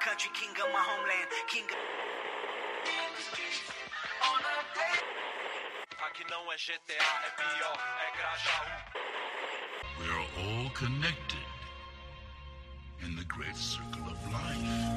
country, king of my homeland, king of... Aqui não é GTA, é pior, é Grajaú. We are all connected in the great circle of life.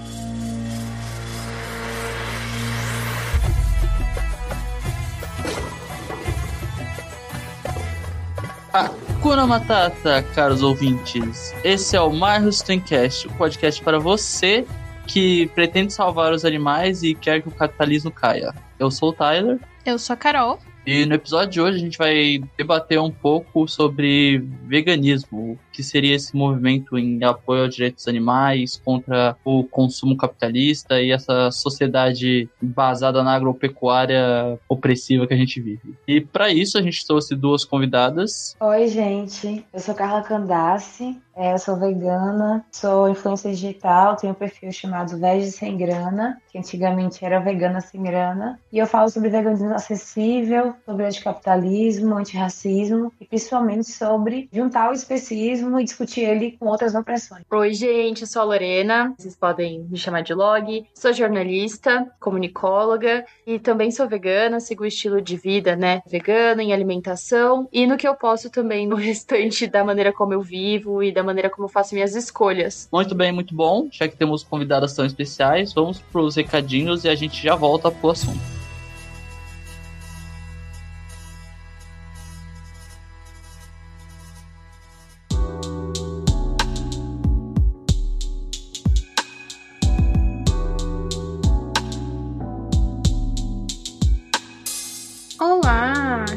Hakuna Matata, caros ouvintes. Esse é o Marros Twincast, o podcast para você que pretende salvar os animais e quer que o capitalismo caia. Eu sou o Tyler. Eu sou a Carol. E no episódio de hoje a gente vai debater um pouco sobre veganismo, que seria esse movimento em apoio aos direitos dos animais, contra o consumo capitalista e essa sociedade basada na agropecuária opressiva que a gente vive. E para isso a gente trouxe duas convidadas. Oi, gente. Eu sou Carla Candace, é, eu sou vegana, sou influencer digital, tenho um perfil chamado Vege Sem Grana, que antigamente era Vegana Sem Grana, e eu falo sobre veganismo acessível, sobre anticapitalismo, antirracismo e principalmente sobre juntar o especismo e discutir ele com outras opressões. Oi, gente, eu sou a Lorena, vocês podem me chamar de Log. Sou jornalista, comunicóloga e também sou vegana, sigo o estilo de vida, né, vegano em alimentação e no que eu posso também no restante da maneira como eu vivo e da maneira como eu faço minhas escolhas. Muito bem, muito bom. Já que temos convidadas tão especiais, vamos pros recadinhos e a gente já volta pro assunto.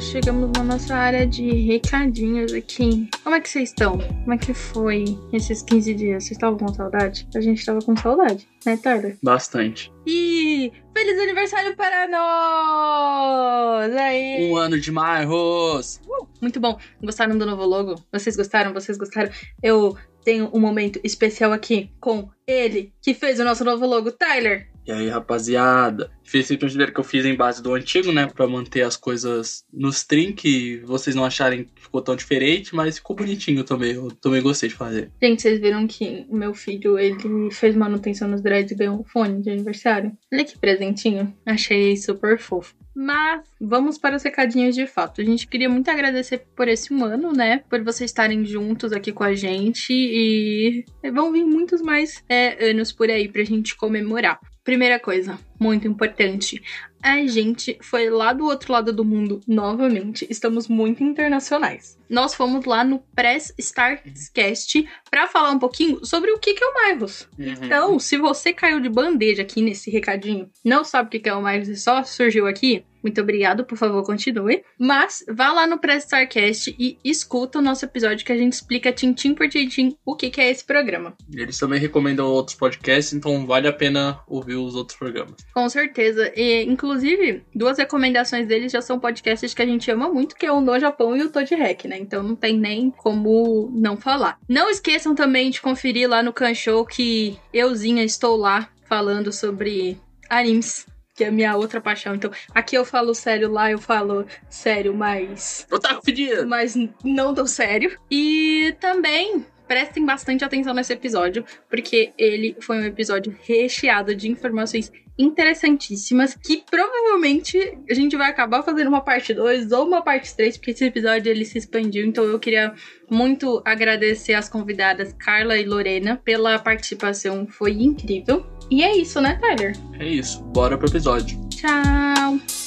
Chegamos na nossa área de recadinhos aqui. Como é que vocês estão? Como é que foi esses 15 dias? Vocês estavam com saudade? A gente tava com saudade, né, Tyler? Bastante. E feliz aniversário para nós! Aí! Um ano de Marros! Muito bom. Gostaram do novo logo? Vocês gostaram? Vocês gostaram? Eu tenho um momento especial aqui com ele que fez o nosso novo logo, Tyler. E aí, rapaziada? Fiz primeiro que eu fiz em base do antigo, né? Pra manter as coisas nos stream, que vocês não acharem que ficou tão diferente, mas ficou bonitinho também. Eu também gostei de fazer. Gente, vocês viram que o meu filho, ele fez manutenção nos dreads e ganhou um fone de aniversário? Olha que presentinho. Achei super fofo. Mas vamos para os recadinhos de fato. A gente queria muito agradecer por esse ano, né? Por vocês estarem juntos aqui com a gente e vão vir muitos mais é, anos por aí pra gente comemorar. Primeira coisa, muito importante. A gente foi lá do outro lado do mundo novamente. Estamos muito internacionais. Nós fomos lá no Press Startcast para falar um pouquinho sobre o que é o Marvels. Então, se você caiu de bandeja aqui nesse recadinho, não sabe o que é o Marvels e só surgiu aqui, muito obrigado, por favor, continue. Mas vá lá no Press Starcast e escuta o nosso episódio que a gente explica tintim por tintim o que é esse programa. Eles também recomendam outros podcasts, então vale a pena ouvir os outros programas. Com certeza. E, inclusive, duas recomendações deles já são podcasts que a gente ama muito, que é o No Japão e o Toad Hack, né? Então não tem nem como não falar. Não esqueçam também de conferir lá no Show que euzinha estou lá falando sobre animes. Que é a minha outra paixão. Então, aqui eu falo sério, lá eu falo sério, mas. Otaku pedido! Mas não tão sério. E também prestem bastante atenção nesse episódio, porque ele foi um episódio recheado de informações interessantíssimas que provavelmente a gente vai acabar fazendo uma parte 2 ou uma parte 3, porque esse episódio ele se expandiu, então eu queria muito agradecer as convidadas Carla e Lorena pela participação, foi incrível. E é isso, né, Tyler? É isso, bora pro episódio. Tchau!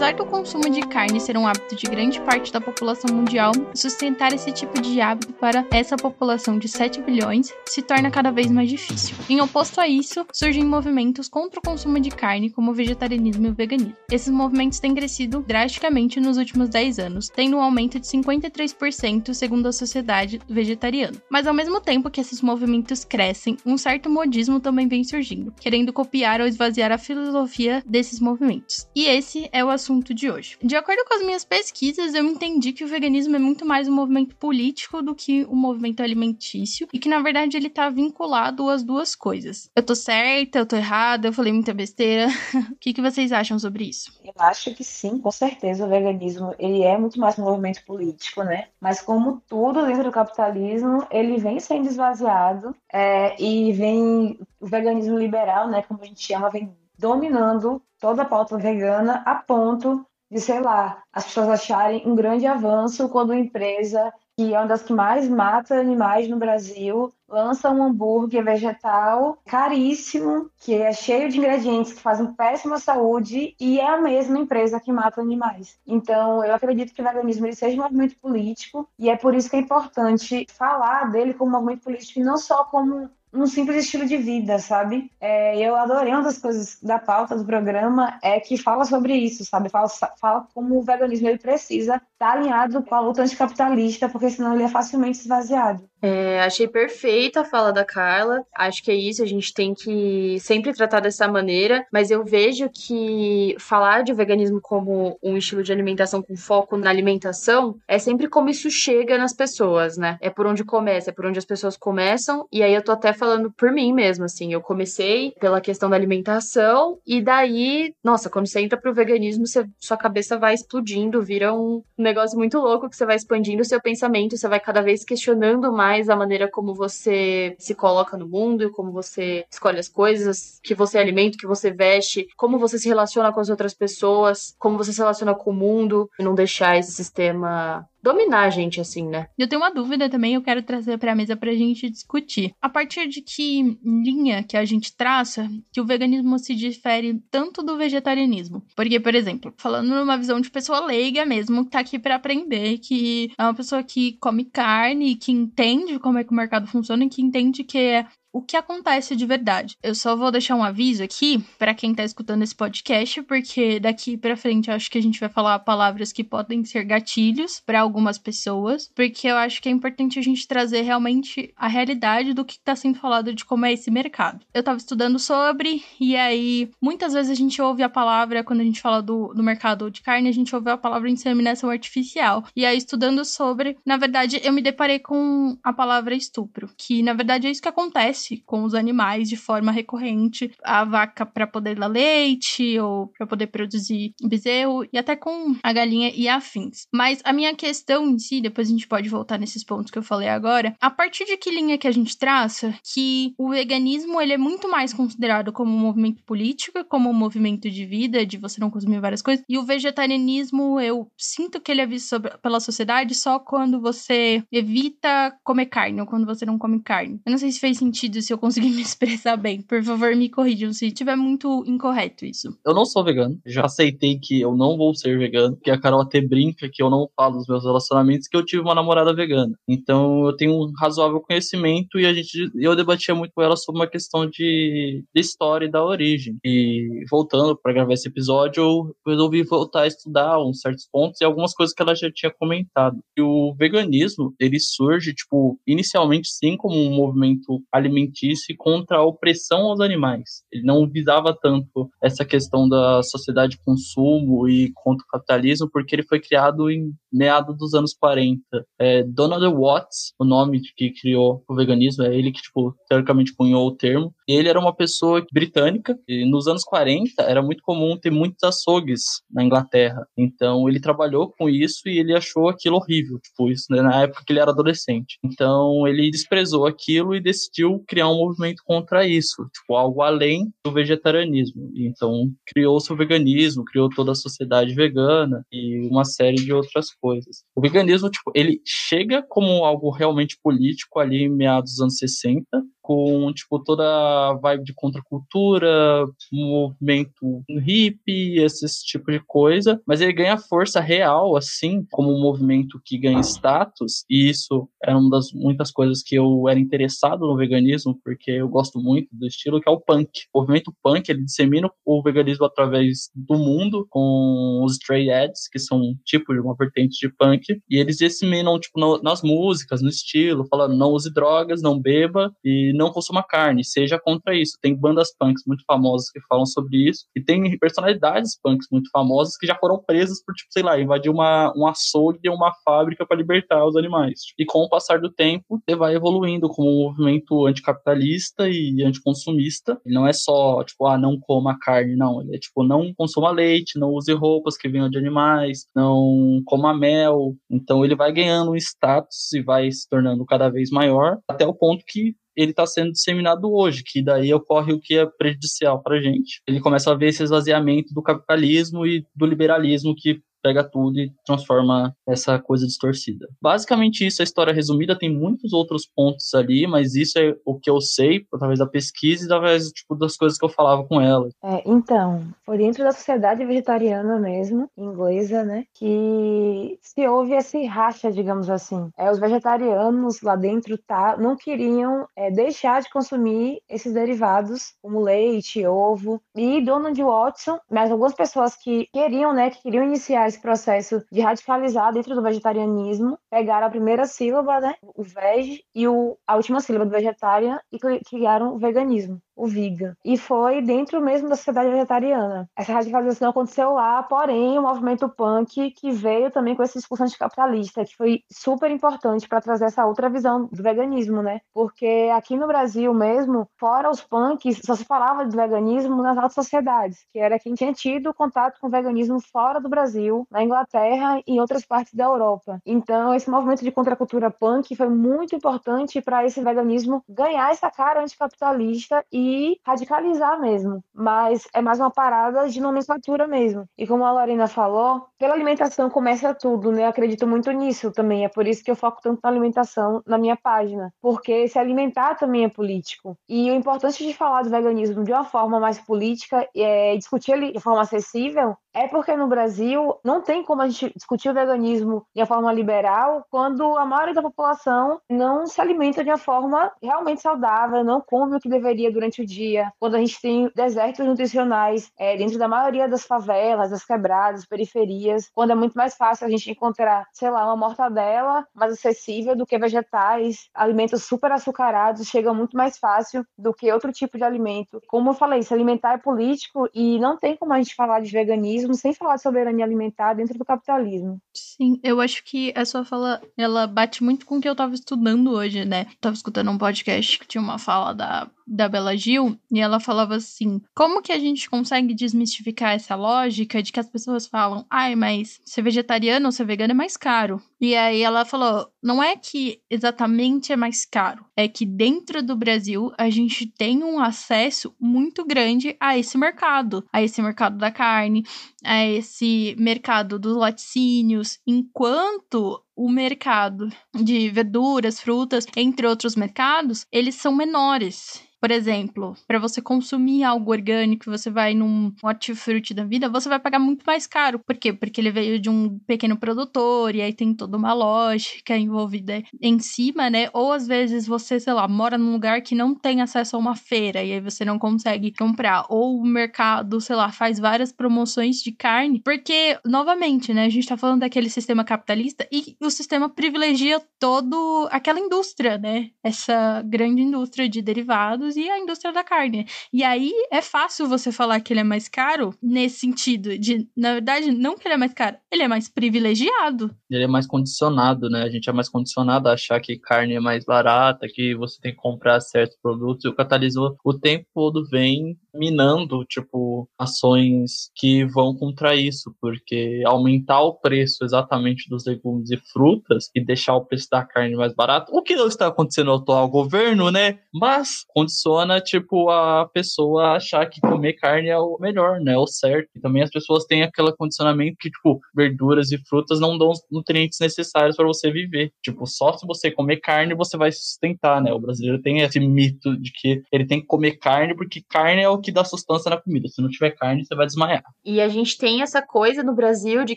Apesar do consumo de carne ser um hábito de grande parte da população mundial, sustentar esse tipo de hábito para essa população de 7 bilhões se torna cada vez mais difícil. Em oposto a isso, surgem movimentos contra o consumo de carne, como o vegetarianismo e o veganismo. Esses movimentos têm crescido drasticamente nos últimos 10 anos, tendo um aumento de 53% segundo a sociedade vegetariana. Mas ao mesmo tempo que esses movimentos crescem, um certo modismo também vem surgindo, querendo copiar ou esvaziar a filosofia desses movimentos. E esse é o o assunto de hoje. De acordo com as minhas pesquisas, eu entendi que o veganismo é muito mais um movimento político do que um movimento alimentício e que na verdade ele tá vinculado às duas coisas. Eu tô certa, eu tô errada, eu falei muita besteira. o que, que vocês acham sobre isso? Eu acho que sim, com certeza o veganismo ele é muito mais um movimento político, né? Mas como tudo dentro do capitalismo, ele vem sendo esvaziado é, e vem o veganismo liberal, né, como a gente chama, vem dominando toda a pauta vegana a ponto de, sei lá, as pessoas acharem um grande avanço quando uma empresa que é uma das que mais mata animais no Brasil, lança um hambúrguer vegetal caríssimo, que é cheio de ingredientes que fazem péssima saúde e é a mesma empresa que mata animais. Então, eu acredito que o veganismo seja um movimento político e é por isso que é importante falar dele como um movimento político e não só como um simples estilo de vida, sabe? É, eu adorei uma das coisas da pauta do programa é que fala sobre isso, sabe? Fala, fala como o veganismo ele precisa estar tá alinhado com a luta anticapitalista, porque senão ele é facilmente esvaziado. É, achei perfeita a fala da Carla. Acho que é isso, a gente tem que sempre tratar dessa maneira, mas eu vejo que falar de veganismo como um estilo de alimentação com foco na alimentação é sempre como isso chega nas pessoas, né? É por onde começa, é por onde as pessoas começam, e aí eu tô até falando por mim mesmo, assim. Eu comecei pela questão da alimentação, e daí, nossa, quando você entra pro veganismo, você, sua cabeça vai explodindo, vira um negócio muito louco que você vai expandindo o seu pensamento, você vai cada vez questionando mais mais a maneira como você se coloca no mundo, como você escolhe as coisas, que você alimenta, que você veste, como você se relaciona com as outras pessoas, como você se relaciona com o mundo, e não deixar esse sistema dominar a gente, assim, né? Eu tenho uma dúvida também, eu quero trazer pra mesa pra gente discutir. A partir de que linha que a gente traça que o veganismo se difere tanto do vegetarianismo? Porque, por exemplo, falando numa visão de pessoa leiga mesmo, que tá aqui para aprender, que é uma pessoa que come carne, que entende como é que o mercado funciona e que entende que é o que acontece de verdade. Eu só vou deixar um aviso aqui para quem tá escutando esse podcast, porque daqui para frente acho que a gente vai falar palavras que podem ser gatilhos para algumas pessoas, porque eu acho que é importante a gente trazer realmente a realidade do que tá sendo falado de como é esse mercado. Eu tava estudando sobre, e aí muitas vezes a gente ouve a palavra, quando a gente fala do, do mercado de carne, a gente ouve a palavra inseminação artificial. E aí, estudando sobre, na verdade, eu me deparei com a palavra estupro, que na verdade é isso que acontece com os animais de forma recorrente. A vaca para poder dar leite ou para poder produzir bezerro e até com a galinha e afins. Mas a minha questão em si, depois a gente pode voltar nesses pontos que eu falei agora, a partir de que linha que a gente traça que o veganismo ele é muito mais considerado como um movimento político, como um movimento de vida, de você não consumir várias coisas, e o vegetarianismo eu sinto que ele é visto sobre, pela sociedade só quando você evita comer carne ou quando você não come carne. Eu não sei se fez sentido se eu conseguir me expressar bem. Por favor, me corrijam se tiver muito incorreto isso. Eu não sou vegano. Já aceitei que eu não vou ser vegano, porque a Carol até brinca que eu não falo dos meus relacionamentos, que eu tive uma namorada vegana. Então eu tenho um razoável conhecimento e a gente eu debatia muito com ela sobre uma questão de, de história e da origem. E voltando para gravar esse episódio, eu resolvi voltar a estudar uns certos pontos e algumas coisas que ela já tinha comentado. E o veganismo, ele surge, tipo, inicialmente sim como um movimento alimentar alimentício contra a opressão aos animais. Ele não visava tanto essa questão da sociedade de consumo e contra o capitalismo, porque ele foi criado em meados dos anos 40. É, Donald Watts, o nome que criou o veganismo, é ele que, tipo, teoricamente cunhou o termo. E ele era uma pessoa britânica, e nos anos 40 era muito comum ter muitos açougues na Inglaterra. Então ele trabalhou com isso e ele achou aquilo horrível, tipo, isso né, na época que ele era adolescente. Então ele desprezou aquilo e decidiu criar um movimento contra isso, tipo, algo além do vegetarianismo. Então criou-se o veganismo, criou toda a sociedade vegana e uma série de outras coisas. O veganismo, tipo, ele chega como algo realmente político ali em meados dos anos 60, com tipo toda a vibe de contracultura, movimento hippie, esse tipo de coisa, mas ele ganha força real assim, como um movimento que ganha status, e isso era uma das muitas coisas que eu era interessado no veganismo, porque eu gosto muito do estilo que é o punk. O movimento punk, ele dissemina o veganismo através do mundo com os stray ads, que são um tipo de uma vertente de punk, e eles disseminam tipo no, nas músicas, no estilo, falando não use drogas, não beba e não consuma carne, seja contra isso. Tem bandas punks muito famosas que falam sobre isso, e tem personalidades punks muito famosas que já foram presas por, tipo, sei lá, invadir uma, um açougue ou uma fábrica para libertar os animais. E com o passar do tempo, você vai evoluindo como um movimento anticapitalista e anticonsumista. E não é só, tipo, ah, não coma carne, não. Ele é tipo, não consuma leite, não use roupas que venham de animais, não coma mel. Então ele vai ganhando um status e vai se tornando cada vez maior, até o ponto que ele está sendo disseminado hoje, que daí ocorre o que é prejudicial para a gente. Ele começa a ver esse esvaziamento do capitalismo e do liberalismo que pega tudo e transforma essa coisa distorcida. Basicamente isso, a história resumida tem muitos outros pontos ali, mas isso é o que eu sei através da pesquisa e através tipo, das coisas que eu falava com ela. É, então, foi dentro da sociedade vegetariana mesmo, inglesa, né, que se houve esse racha, digamos assim. É, os vegetarianos lá dentro tá, não queriam é, deixar de consumir esses derivados, como leite, ovo, e Donald Watson, mas algumas pessoas que queriam, né, que queriam iniciar esse processo de radicalizar dentro do vegetarianismo, pegaram a primeira sílaba, né, o veg, e o, a última sílaba do vegetarian e criaram o veganismo o Viga. E foi dentro mesmo da sociedade vegetariana. Essa radicalização aconteceu lá, porém, o movimento punk que veio também com esse discurso anticapitalista, que foi super importante para trazer essa outra visão do veganismo, né? Porque aqui no Brasil mesmo, fora os punks, só se falava de veganismo nas altas sociedades, que era quem tinha tido contato com o veganismo fora do Brasil, na Inglaterra e em outras partes da Europa. Então, esse movimento de contracultura punk foi muito importante para esse veganismo ganhar essa cara anticapitalista e radicalizar mesmo. Mas é mais uma parada de nomenclatura mesmo. E como a Lorena falou, pela alimentação começa tudo, né? Eu acredito muito nisso também. É por isso que eu foco tanto na alimentação na minha página. Porque se alimentar também é político. E o importante de falar do veganismo de uma forma mais política é discutir ele de forma acessível é porque no Brasil não tem como a gente discutir o veganismo de uma forma liberal quando a maioria da população não se alimenta de uma forma realmente saudável, não come o que deveria durante o dia. Quando a gente tem desertos nutricionais é, dentro da maioria das favelas, das quebradas, periferias, quando é muito mais fácil a gente encontrar, sei lá, uma mortadela mais acessível do que vegetais, alimentos super açucarados chegam muito mais fácil do que outro tipo de alimento. Como eu falei, se alimentar é político e não tem como a gente falar de veganismo capitalismo sem falar de soberania alimentar dentro do capitalismo. Sim, eu acho que a sua fala, ela bate muito com o que eu tava estudando hoje, né? Eu tava escutando um podcast que tinha uma fala da da Bela Gil e ela falava assim: como que a gente consegue desmistificar essa lógica de que as pessoas falam, ai, mas ser vegetariano ou ser vegano é mais caro? E aí ela falou: não é que exatamente é mais caro, é que dentro do Brasil a gente tem um acesso muito grande a esse mercado, a esse mercado da carne, a esse mercado dos laticínios, enquanto o mercado de verduras, frutas, entre outros mercados, eles são menores. Por exemplo, para você consumir algo orgânico, você vai num hortifruti da vida, você vai pagar muito mais caro. Por quê? Porque ele veio de um pequeno produtor e aí tem toda uma lógica envolvida em cima, né? Ou às vezes você, sei lá, mora num lugar que não tem acesso a uma feira e aí você não consegue comprar. Ou o mercado, sei lá, faz várias promoções de carne. Porque, novamente, né? A gente tá falando daquele sistema capitalista e o sistema privilegia todo aquela indústria, né? Essa grande indústria de derivados e a indústria da carne. E aí é fácil você falar que ele é mais caro nesse sentido de, na verdade, não que ele é mais caro, ele é mais privilegiado. Ele é mais condicionado, né? A gente é mais condicionado a achar que carne é mais barata, que você tem que comprar certos produtos. E o catalisador o tempo todo vem minando, tipo, ações que vão contra isso, porque aumentar o preço exatamente dos legumes e frutas e deixar o preço da carne mais barato, o que não está acontecendo atual governo, né? Mas condiciona, tipo, a pessoa achar que comer carne é o melhor, né? O certo. E também as pessoas têm aquele condicionamento que, tipo, verduras e frutas não dão os nutrientes necessários para você viver. Tipo, só se você comer carne você vai sustentar, né? O brasileiro tem esse mito de que ele tem que comer carne porque carne é o que dá sustância na comida. Se não tiver carne, você vai desmaiar. E a gente tem essa coisa no Brasil de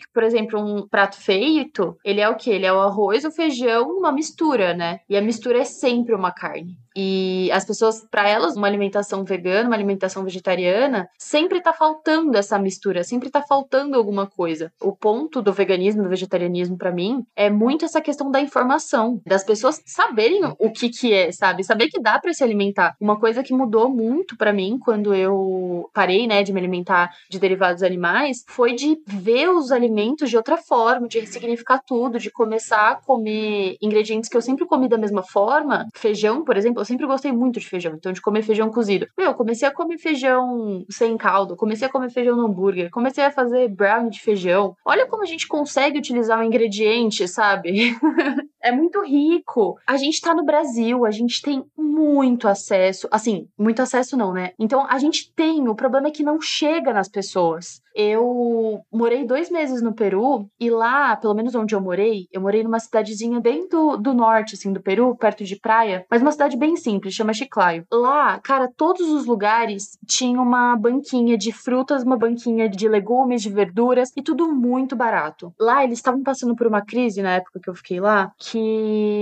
que, por exemplo, um prato feito, ele é o quê? Ele é o arroz, o feijão, uma mistura, né? E a mistura é sempre uma carne. E as pessoas, para elas, uma alimentação vegana, uma alimentação vegetariana, sempre tá faltando essa mistura, sempre tá faltando alguma coisa. O ponto do veganismo, do vegetarianismo para mim, é muito essa questão da informação, das pessoas saberem o que que é, sabe? Saber que dá para se alimentar. Uma coisa que mudou muito para mim quando eu parei, né, de me alimentar de derivados animais, foi de ver os alimentos de outra forma, de ressignificar tudo, de começar a comer ingredientes que eu sempre comi da mesma forma. Feijão, por exemplo, eu sempre gostei muito de feijão, então de comer feijão cozido. Meu, comecei a comer feijão sem caldo, comecei a comer feijão no hambúrguer, comecei a fazer brownie de feijão. Olha como a gente consegue utilizar um ingrediente, sabe? é muito rico. A gente tá no Brasil, a gente tem muito acesso. Assim, muito acesso não, né? Então a gente tem, o problema é que não chega nas pessoas. Eu morei dois meses no Peru e lá, pelo menos onde eu morei, eu morei numa cidadezinha bem do, do norte, assim, do Peru, perto de praia, mas uma cidade bem simples, chama Chiclayo. Lá, cara, todos os lugares tinham uma banquinha de frutas, uma banquinha de legumes, de verduras e tudo muito barato. Lá eles estavam passando por uma crise na época que eu fiquei lá, que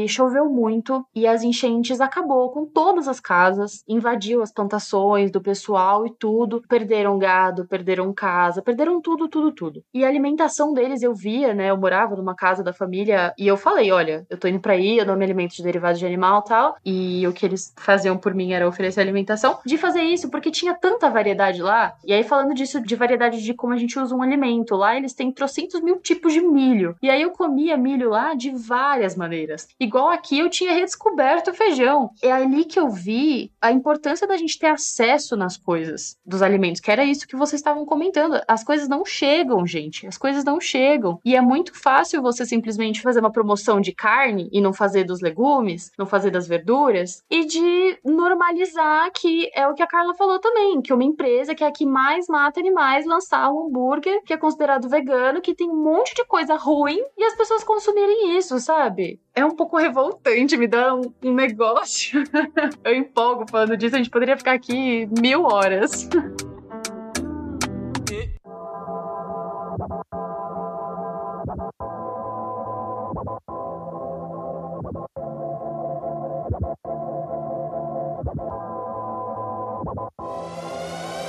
choveu muito e as enchentes acabou com todas as casas, invadiu as plantações do pessoal e tudo, perderam gado, perderam casa, perderam tudo, tudo, tudo. E a alimentação deles eu via, né? Eu morava numa casa da família e eu falei: olha, eu tô indo pra aí, eu não me alimento de derivados de animal tal. E o que eles faziam por mim era oferecer alimentação. De fazer isso, porque tinha tanta variedade lá. E aí, falando disso, de variedade de como a gente usa um alimento, lá eles têm trocentos mil tipos de milho. E aí eu comia milho lá de várias maneiras. Igual aqui eu tinha redescoberto o feijão. É ali que eu vi a importância da gente ter acesso nas coisas dos alimentos, que era isso que vocês estavam comentando as coisas não chegam, gente. As coisas não chegam. E é muito fácil você simplesmente fazer uma promoção de carne e não fazer dos legumes, não fazer das verduras, e de normalizar que é o que a Carla falou também, que uma empresa que é a que mais mata animais lançar um hambúrguer que é considerado vegano, que tem um monte de coisa ruim e as pessoas consumirem isso, sabe? É um pouco revoltante, me dá um, um negócio. Eu empolgo falando disso, a gente poderia ficar aqui mil horas.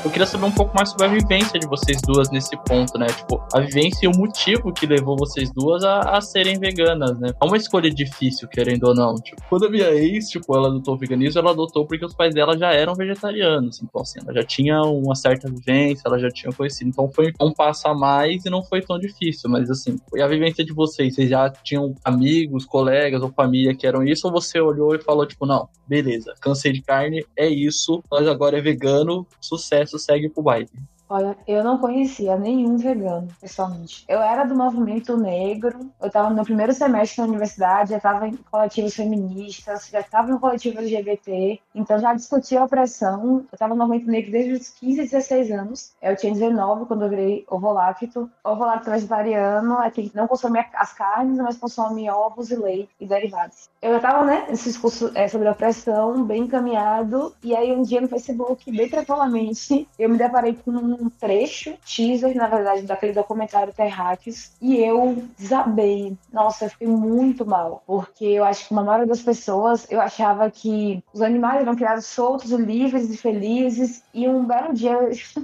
Eu queria saber um pouco mais sobre a vivência de vocês duas nesse ponto, né? Tipo, a vivência e o motivo que levou vocês duas a, a serem veganas, né? É uma escolha difícil, querendo ou não. Tipo, quando a minha ex, tipo, ela adotou o veganismo, ela adotou porque os pais dela já eram vegetarianos. Então, assim, ela já tinha uma certa vivência, ela já tinha conhecido. Então, foi um passo a mais e não foi tão difícil. Mas, assim, foi a vivência de vocês. Vocês já tinham amigos, colegas ou família que eram isso? Ou você olhou e falou, tipo, não, beleza, cansei de carne, é isso, nós agora é vegano, sucesso, segue pro baile. Olha, eu não conhecia nenhum vegano, pessoalmente. Eu era do movimento negro, eu estava no primeiro semestre na universidade, já estava em coletivos feministas, já estava no coletivo LGBT, então já discutia a opressão. Eu estava no movimento negro desde os 15, 16 anos. Eu tinha 19 quando eu virei ovo-lacto. Ovo-lacto vegetariano é quem não consome as carnes, mas consome ovos e leite e derivados. Eu já estava, né, nesse discurso é, sobre opressão, bem encaminhado, e aí um dia no Facebook, bem tranquilamente, eu me deparei com um um trecho, teaser, na verdade, daquele documentário Terráqueos, e eu desabei. Nossa, eu fiquei muito mal, porque eu acho que uma maioria das pessoas, eu achava que os animais eram criados soltos, livres e felizes, e um belo dia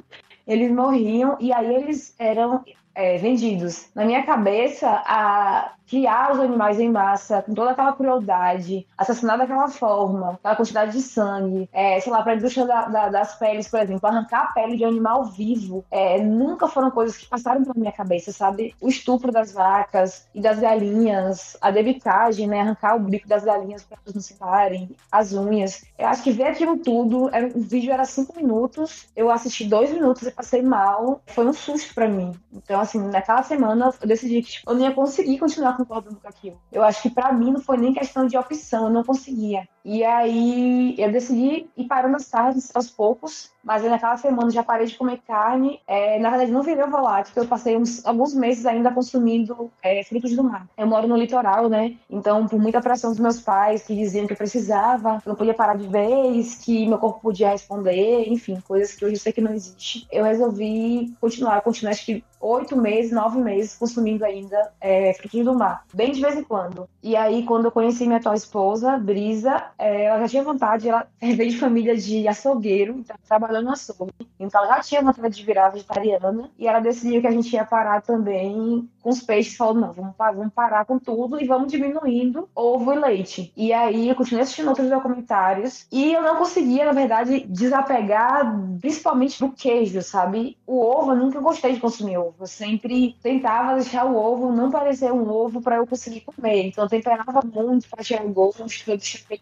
eles morriam, e aí eles eram é, vendidos. Na minha cabeça, a criar os animais em massa, com toda aquela crueldade, assassinar daquela forma, aquela quantidade de sangue, é, sei lá, para a indústria da, da, das peles, por exemplo, arrancar a pele de um animal vivo, é, nunca foram coisas que passaram pela minha cabeça, sabe? O estupro das vacas e das galinhas, a debitagem, né? Arrancar o bico das galinhas para elas não se parem, as unhas. Eu acho que ver aquilo tudo, era, o vídeo era cinco minutos, eu assisti dois minutos e passei mal, foi um susto para mim. Então, assim, naquela semana eu decidi que tipo, eu não ia conseguir continuar concordando com aquilo. Eu acho que para mim não foi nem questão de opção, eu não conseguia. E aí eu decidi ir parando as tardes aos poucos, mas naquela semana já parei de comer carne. É, na verdade, não virei volátil, porque eu passei uns, alguns meses ainda consumindo é, frutos do mar. Eu moro no litoral, né? Então, por muita pressão dos meus pais, que diziam que eu precisava, que eu não podia parar de vez, que meu corpo podia responder, enfim, coisas que hoje eu sei que não existe. Eu resolvi continuar, continuar acho que oito meses, nove meses consumindo ainda é, frutos do mar, bem de vez em quando. E aí, quando eu conheci minha atual esposa, Brisa, é, ela já tinha vontade, ela veio de família de açougueiro, então trabalhando no açougue. Então ela já tinha vontade de virar vegetariana e ela decidiu que a gente ia parar também com os peixes. Falou, não, vamos, vamos parar com tudo e vamos diminuindo ovo e leite. E aí eu continuei assistindo outros documentários e eu não conseguia, na verdade, desapegar principalmente do queijo, sabe? O ovo, eu nunca gostei de consumir ovo. Eu sempre tentava deixar o ovo não parecer um ovo para eu conseguir comer. Então eu temperava muito para tirar gosto, eu deixava ele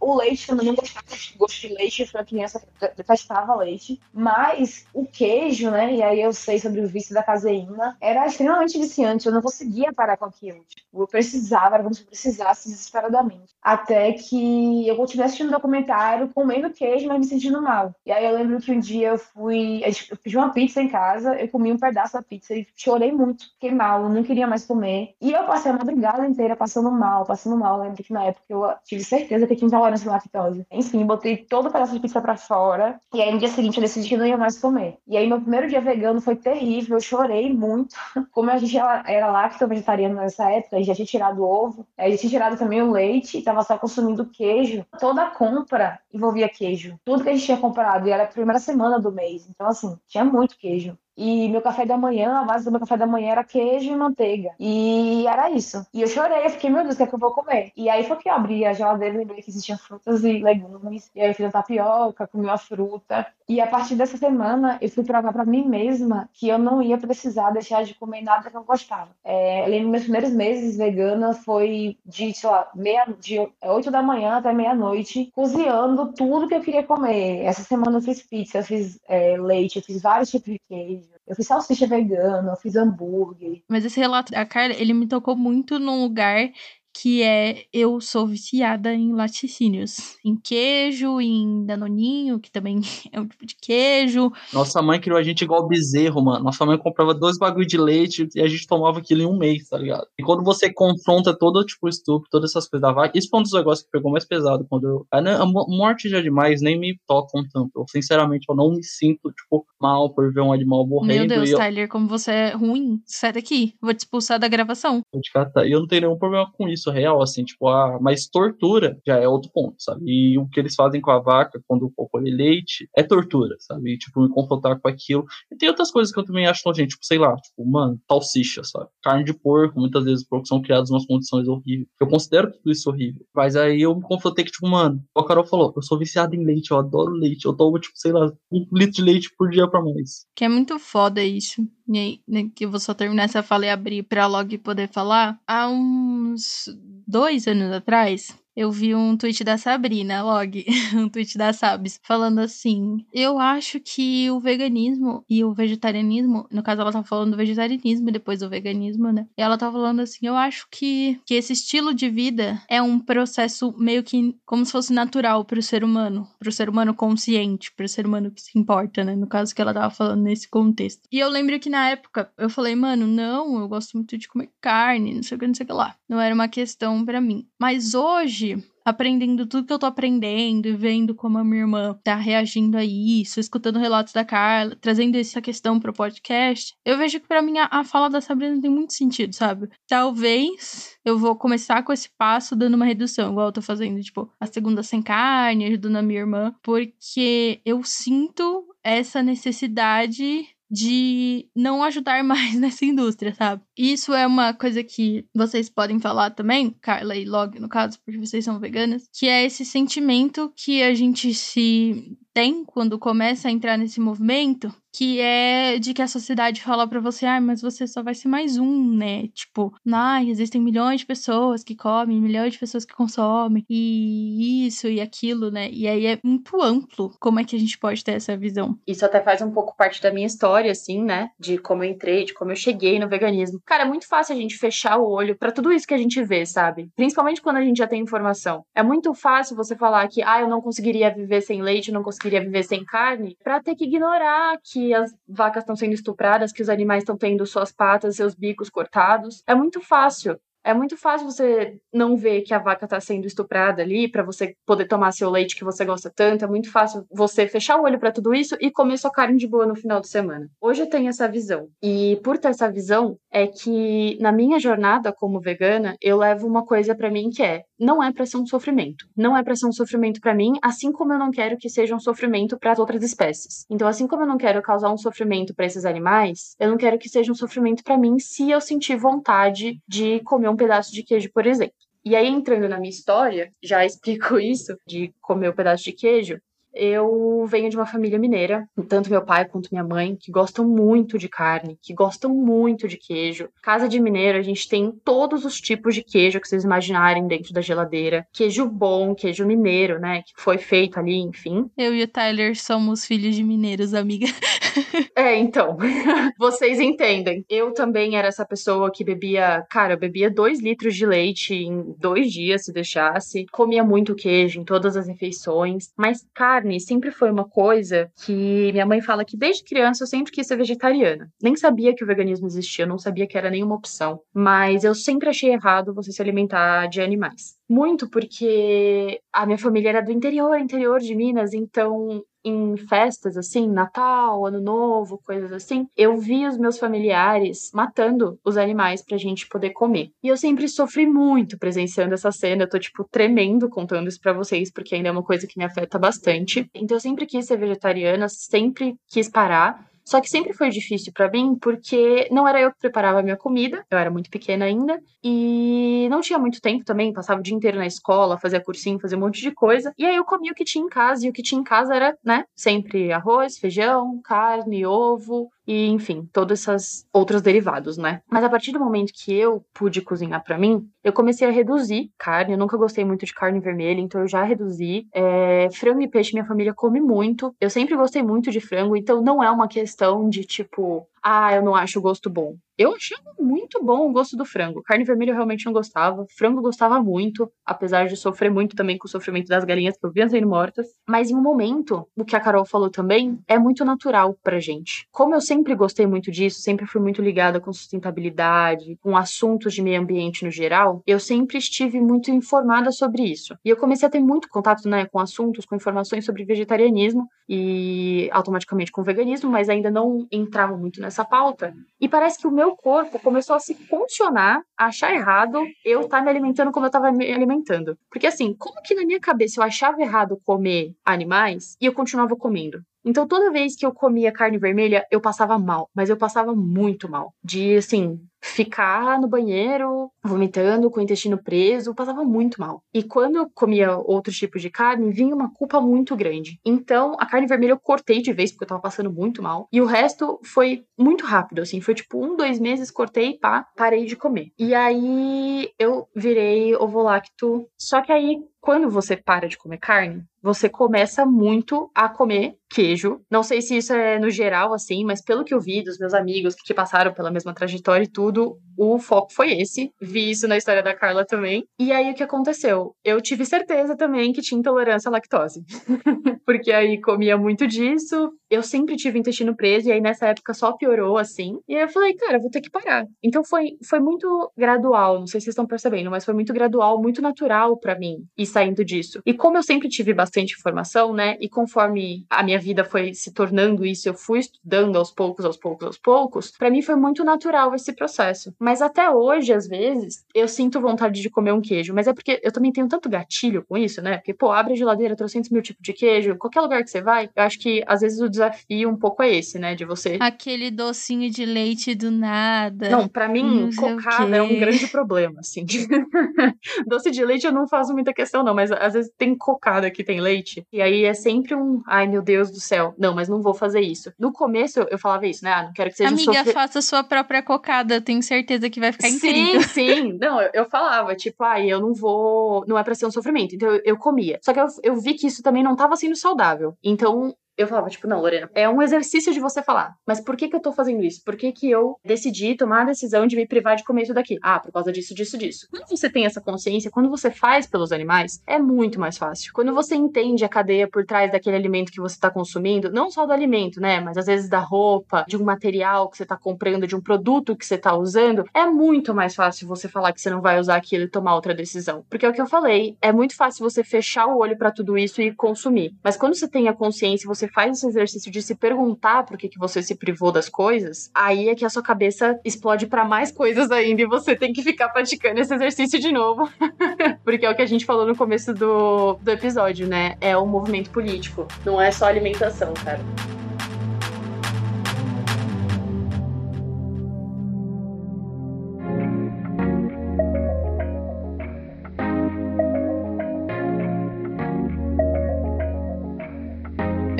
O leite eu não gostava de gosto de leite, fui uma criança detestava leite. Mas o queijo, né? E aí eu sei sobre o vício da caseína, era extremamente viciante. Eu não conseguia parar com aquilo. Tipo, eu precisava, era como se eu precisasse desesperadamente. Até que eu continuei assistindo um documentário, comendo queijo, mas me sentindo mal. E aí eu lembro que um dia eu fui. Eu pedi uma pizza em casa, eu comi um pedaço da pizza e chorei muito, fiquei mal, não queria mais comer. E eu passei a madrugada inteira passando mal, passando mal. Eu lembro que na época eu tive certeza que eu tinha intolerância à lactose. Enfim, botei todo o pedaço de pizza pra fora. E aí no dia seguinte eu decidi que não ia mais comer. E aí meu primeiro dia vegano foi terrível, eu chorei muito. Como a gente era lacto vegetariano nessa época, a gente já tinha tirado o ovo, a gente tinha tirado também o leite e tava só consumindo queijo. Toda a compra envolvia queijo. Tudo que a gente tinha comprado, e era a primeira semana do mês. Então, assim, tinha muito queijo. E meu café da manhã, a base do meu café da manhã era queijo e manteiga. E era isso. E eu chorei, eu fiquei, meu Deus, o que é que eu vou comer? E aí foi que eu abri a geladeira e lembrei que existiam frutas e legumes. E aí eu fiz uma tapioca, comi uma fruta. E a partir dessa semana, eu fui provar para mim mesma que eu não ia precisar deixar de comer nada que eu gostava. É, eu lembro meus primeiros meses vegana foi de, sei lá, meia, de 8 da manhã até meia-noite, cozinhando tudo que eu queria comer. Essa semana eu fiz pizza, eu fiz é, leite, eu fiz vários tipos de queijo. Eu fiz salsicha vegana, eu fiz hambúrguer. Mas esse relato da Carla, ele me tocou muito num lugar que é eu sou viciada em laticínios, em queijo, em danoninho, que também é um tipo de queijo. Nossa mãe criou a gente igual bezerro, mano. Nossa mãe comprava dois bagulho de leite e a gente tomava aquilo em um mês, tá ligado? E quando você confronta todo tipo estupro, todas essas coisas da vaca, isso foi um dos negócios que pegou mais pesado quando eu... A morte já é demais, nem me tocam tanto. Eu, sinceramente, eu não me sinto, tipo, mal por ver um animal morrendo. Meu Deus, eu... Tyler, como você é ruim, sai daqui, vou te expulsar da gravação. Vou te catar. E eu não tenho nenhum problema com isso, real, assim, tipo, a, mas tortura já é outro ponto, sabe? E o que eles fazem com a vaca quando colhe leite é tortura, sabe? E, tipo, me confrontar com aquilo. E tem outras coisas que eu também acho gente tipo, sei lá, tipo, mano, salsicha, sabe? Carne de porco, muitas vezes porcos são criados em umas condições horríveis. Eu considero tudo isso horrível. Mas aí eu me confrontei que, tipo, mano, o Carol falou, eu sou viciado em leite, eu adoro leite, eu tomo, tipo, sei lá, um litro de leite por dia pra mais. Que é muito foda isso. E aí, né, que eu vou só terminar essa fala e abrir pra log poder falar. Há uns dois anos atrás, eu vi um tweet da Sabrina, log, um tweet da Sabs, falando assim: Eu acho que o veganismo e o vegetarianismo, no caso ela tá falando do vegetarianismo e depois do veganismo, né? E ela tá falando assim: Eu acho que, que esse estilo de vida é um processo meio que como se fosse natural pro ser humano, pro ser humano consciente, pro ser humano que se importa, né? No caso que ela tava falando nesse contexto. E eu lembro que na época eu falei: Mano, não, eu gosto muito de comer carne, não sei o que, não sei o que lá. Não era uma questão para mim. Mas hoje, aprendendo tudo que eu tô aprendendo e vendo como a minha irmã tá reagindo a isso, escutando relatos da Carla, trazendo essa questão pro podcast, eu vejo que para mim a, a, fala da Sabrina tem muito sentido, sabe? Talvez eu vou começar com esse passo dando uma redução, igual eu tô fazendo, tipo, a segunda sem carne, ajudando a minha irmã, porque eu sinto essa necessidade de não ajudar mais nessa indústria, sabe? Isso é uma coisa que vocês podem falar também, Carla e Log, no caso, porque vocês são veganas, que é esse sentimento que a gente se tem quando começa a entrar nesse movimento, que é de que a sociedade fala para você, ah, mas você só vai ser mais um, né? Tipo, ah, existem milhões de pessoas que comem, milhões de pessoas que consomem, e isso e aquilo, né? E aí é muito amplo como é que a gente pode ter essa visão. Isso até faz um pouco parte da minha história, assim, né? De como eu entrei, de como eu cheguei no veganismo. Cara, é muito fácil a gente fechar o olho para tudo isso que a gente vê, sabe? Principalmente quando a gente já tem informação. É muito fácil você falar que, ah, eu não conseguiria viver sem leite, não conseguiria viver sem carne, para ter que ignorar que as vacas estão sendo estupradas, que os animais estão tendo suas patas, seus bicos cortados. É muito fácil. É muito fácil você não ver que a vaca está sendo estuprada ali para você poder tomar seu leite que você gosta tanto. É muito fácil você fechar o olho para tudo isso e comer sua carne de boa no final de semana. Hoje eu tenho essa visão. E por ter essa visão é que na minha jornada como vegana, eu levo uma coisa para mim que é não é para ser um sofrimento. Não é para ser um sofrimento para mim, assim como eu não quero que seja um sofrimento para as outras espécies. Então, assim como eu não quero causar um sofrimento para esses animais, eu não quero que seja um sofrimento para mim se eu sentir vontade de comer um pedaço de queijo, por exemplo. E aí, entrando na minha história, já explico isso de comer o um pedaço de queijo. Eu venho de uma família mineira, tanto meu pai quanto minha mãe, que gostam muito de carne, que gostam muito de queijo. Casa de mineiro, a gente tem todos os tipos de queijo que vocês imaginarem dentro da geladeira. Queijo bom, queijo mineiro, né? Que foi feito ali, enfim. Eu e o Tyler somos filhos de mineiros, amiga. é, então. vocês entendem. Eu também era essa pessoa que bebia, cara, eu bebia dois litros de leite em dois dias, se deixasse. Comia muito queijo em todas as refeições. Mas, cara, carne sempre foi uma coisa que minha mãe fala que desde criança eu sempre quis ser vegetariana. Nem sabia que o veganismo existia, não sabia que era nenhuma opção. Mas eu sempre achei errado você se alimentar de animais. Muito porque a minha família era do interior, interior de Minas, então em festas assim, Natal, Ano Novo, coisas assim, eu vi os meus familiares matando os animais pra gente poder comer. E eu sempre sofri muito presenciando essa cena, eu tô tipo tremendo contando isso para vocês porque ainda é uma coisa que me afeta bastante. Então eu sempre quis ser vegetariana, sempre quis parar. Só que sempre foi difícil para mim porque não era eu que preparava a minha comida, eu era muito pequena ainda, e não tinha muito tempo também, passava o dia inteiro na escola, fazia cursinho, fazia um monte de coisa. E aí eu comia o que tinha em casa, e o que tinha em casa era, né, sempre arroz, feijão, carne, ovo, e enfim, todos esses outros derivados, né? Mas a partir do momento que eu pude cozinhar para mim, eu comecei a reduzir carne. Eu nunca gostei muito de carne vermelha, então eu já reduzi. É, frango e peixe minha família come muito. Eu sempre gostei muito de frango, então não é uma questão de tipo, ah, eu não acho o gosto bom. Eu achava muito bom o gosto do frango. Carne vermelha eu realmente não gostava. Frango gostava muito, apesar de sofrer muito também com o sofrimento das galinhas eu via sendo mortas. Mas em um momento, o que a Carol falou também, é muito natural pra gente. Como eu sempre gostei muito disso, sempre fui muito ligada com sustentabilidade, com assuntos de meio ambiente no geral, eu sempre estive muito informada sobre isso. E eu comecei a ter muito contato, né, com assuntos, com informações sobre vegetarianismo e automaticamente com veganismo, mas ainda não entrava muito nessa pauta. E parece que o meu corpo começou a se funcionar, a achar errado eu estar tá me alimentando como eu estava me alimentando. Porque assim, como que na minha cabeça eu achava errado comer animais e eu continuava comendo? Então, toda vez que eu comia carne vermelha, eu passava mal, mas eu passava muito mal. De, assim, ficar no banheiro vomitando com o intestino preso, passava muito mal. E quando eu comia outros tipos de carne, vinha uma culpa muito grande. Então, a carne vermelha eu cortei de vez porque eu tava passando muito mal. E o resto foi muito rápido, assim, foi tipo um, dois meses, cortei, pá, parei de comer. E aí eu virei ovolacto. Só que aí, quando você para de comer carne, você começa muito a comer queijo. Não sei se isso é no geral assim, mas pelo que eu vi dos meus amigos que passaram pela mesma trajetória e tudo, o foco foi esse. Vi isso na história da Carla também. E aí o que aconteceu? Eu tive certeza também que tinha intolerância à lactose. Porque aí comia muito disso. Eu sempre tive intestino preso e aí nessa época só piorou assim. E aí eu falei, cara, vou ter que parar. Então foi foi muito gradual, não sei se vocês estão percebendo, mas foi muito gradual, muito natural para mim ir saindo disso. E como eu sempre tive bastante informação, né? E conforme a minha vida foi se tornando isso, eu fui estudando aos poucos, aos poucos, aos poucos, para mim foi muito natural esse processo. Mas até hoje, às vezes, eu sinto vontade de comer um queijo. Mas é porque eu também tenho tanto gatilho com isso, né? Porque, pô, abre a geladeira, 300 mil tipos de queijo, qualquer lugar que você vai, eu acho que às vezes o desafio um pouco é esse, né? De você. Aquele docinho de leite do nada. Não, para mim, cocada é um grande problema, assim. Doce de leite eu não faço muita questão, não, mas às vezes tem cocada que tem leite. E aí é sempre um, ai meu Deus do céu. Não, mas não vou fazer isso. No começo eu falava isso, né? Ah, não quero que seja Amiga, um sofre... faça sua própria cocada, tenho certeza certeza que vai ficar Sim, incrível. sim. Não, eu, eu falava, tipo, ai, ah, eu não vou. Não é pra ser um sofrimento. Então eu, eu comia. Só que eu, eu vi que isso também não tava sendo saudável. Então eu falava, tipo, não, Lorena, é um exercício de você falar, mas por que que eu tô fazendo isso? Por que que eu decidi tomar a decisão de me privar de comer isso daqui? Ah, por causa disso, disso, disso. Quando você tem essa consciência, quando você faz pelos animais, é muito mais fácil. Quando você entende a cadeia por trás daquele alimento que você tá consumindo, não só do alimento, né, mas às vezes da roupa, de um material que você tá comprando, de um produto que você tá usando, é muito mais fácil você falar que você não vai usar aquilo e tomar outra decisão. Porque é o que eu falei, é muito fácil você fechar o olho para tudo isso e consumir. Mas quando você tem a consciência, você você faz esse exercício de se perguntar por que, que você se privou das coisas, aí é que a sua cabeça explode para mais coisas ainda e você tem que ficar praticando esse exercício de novo. Porque é o que a gente falou no começo do, do episódio, né? É um movimento político, não é só alimentação, cara.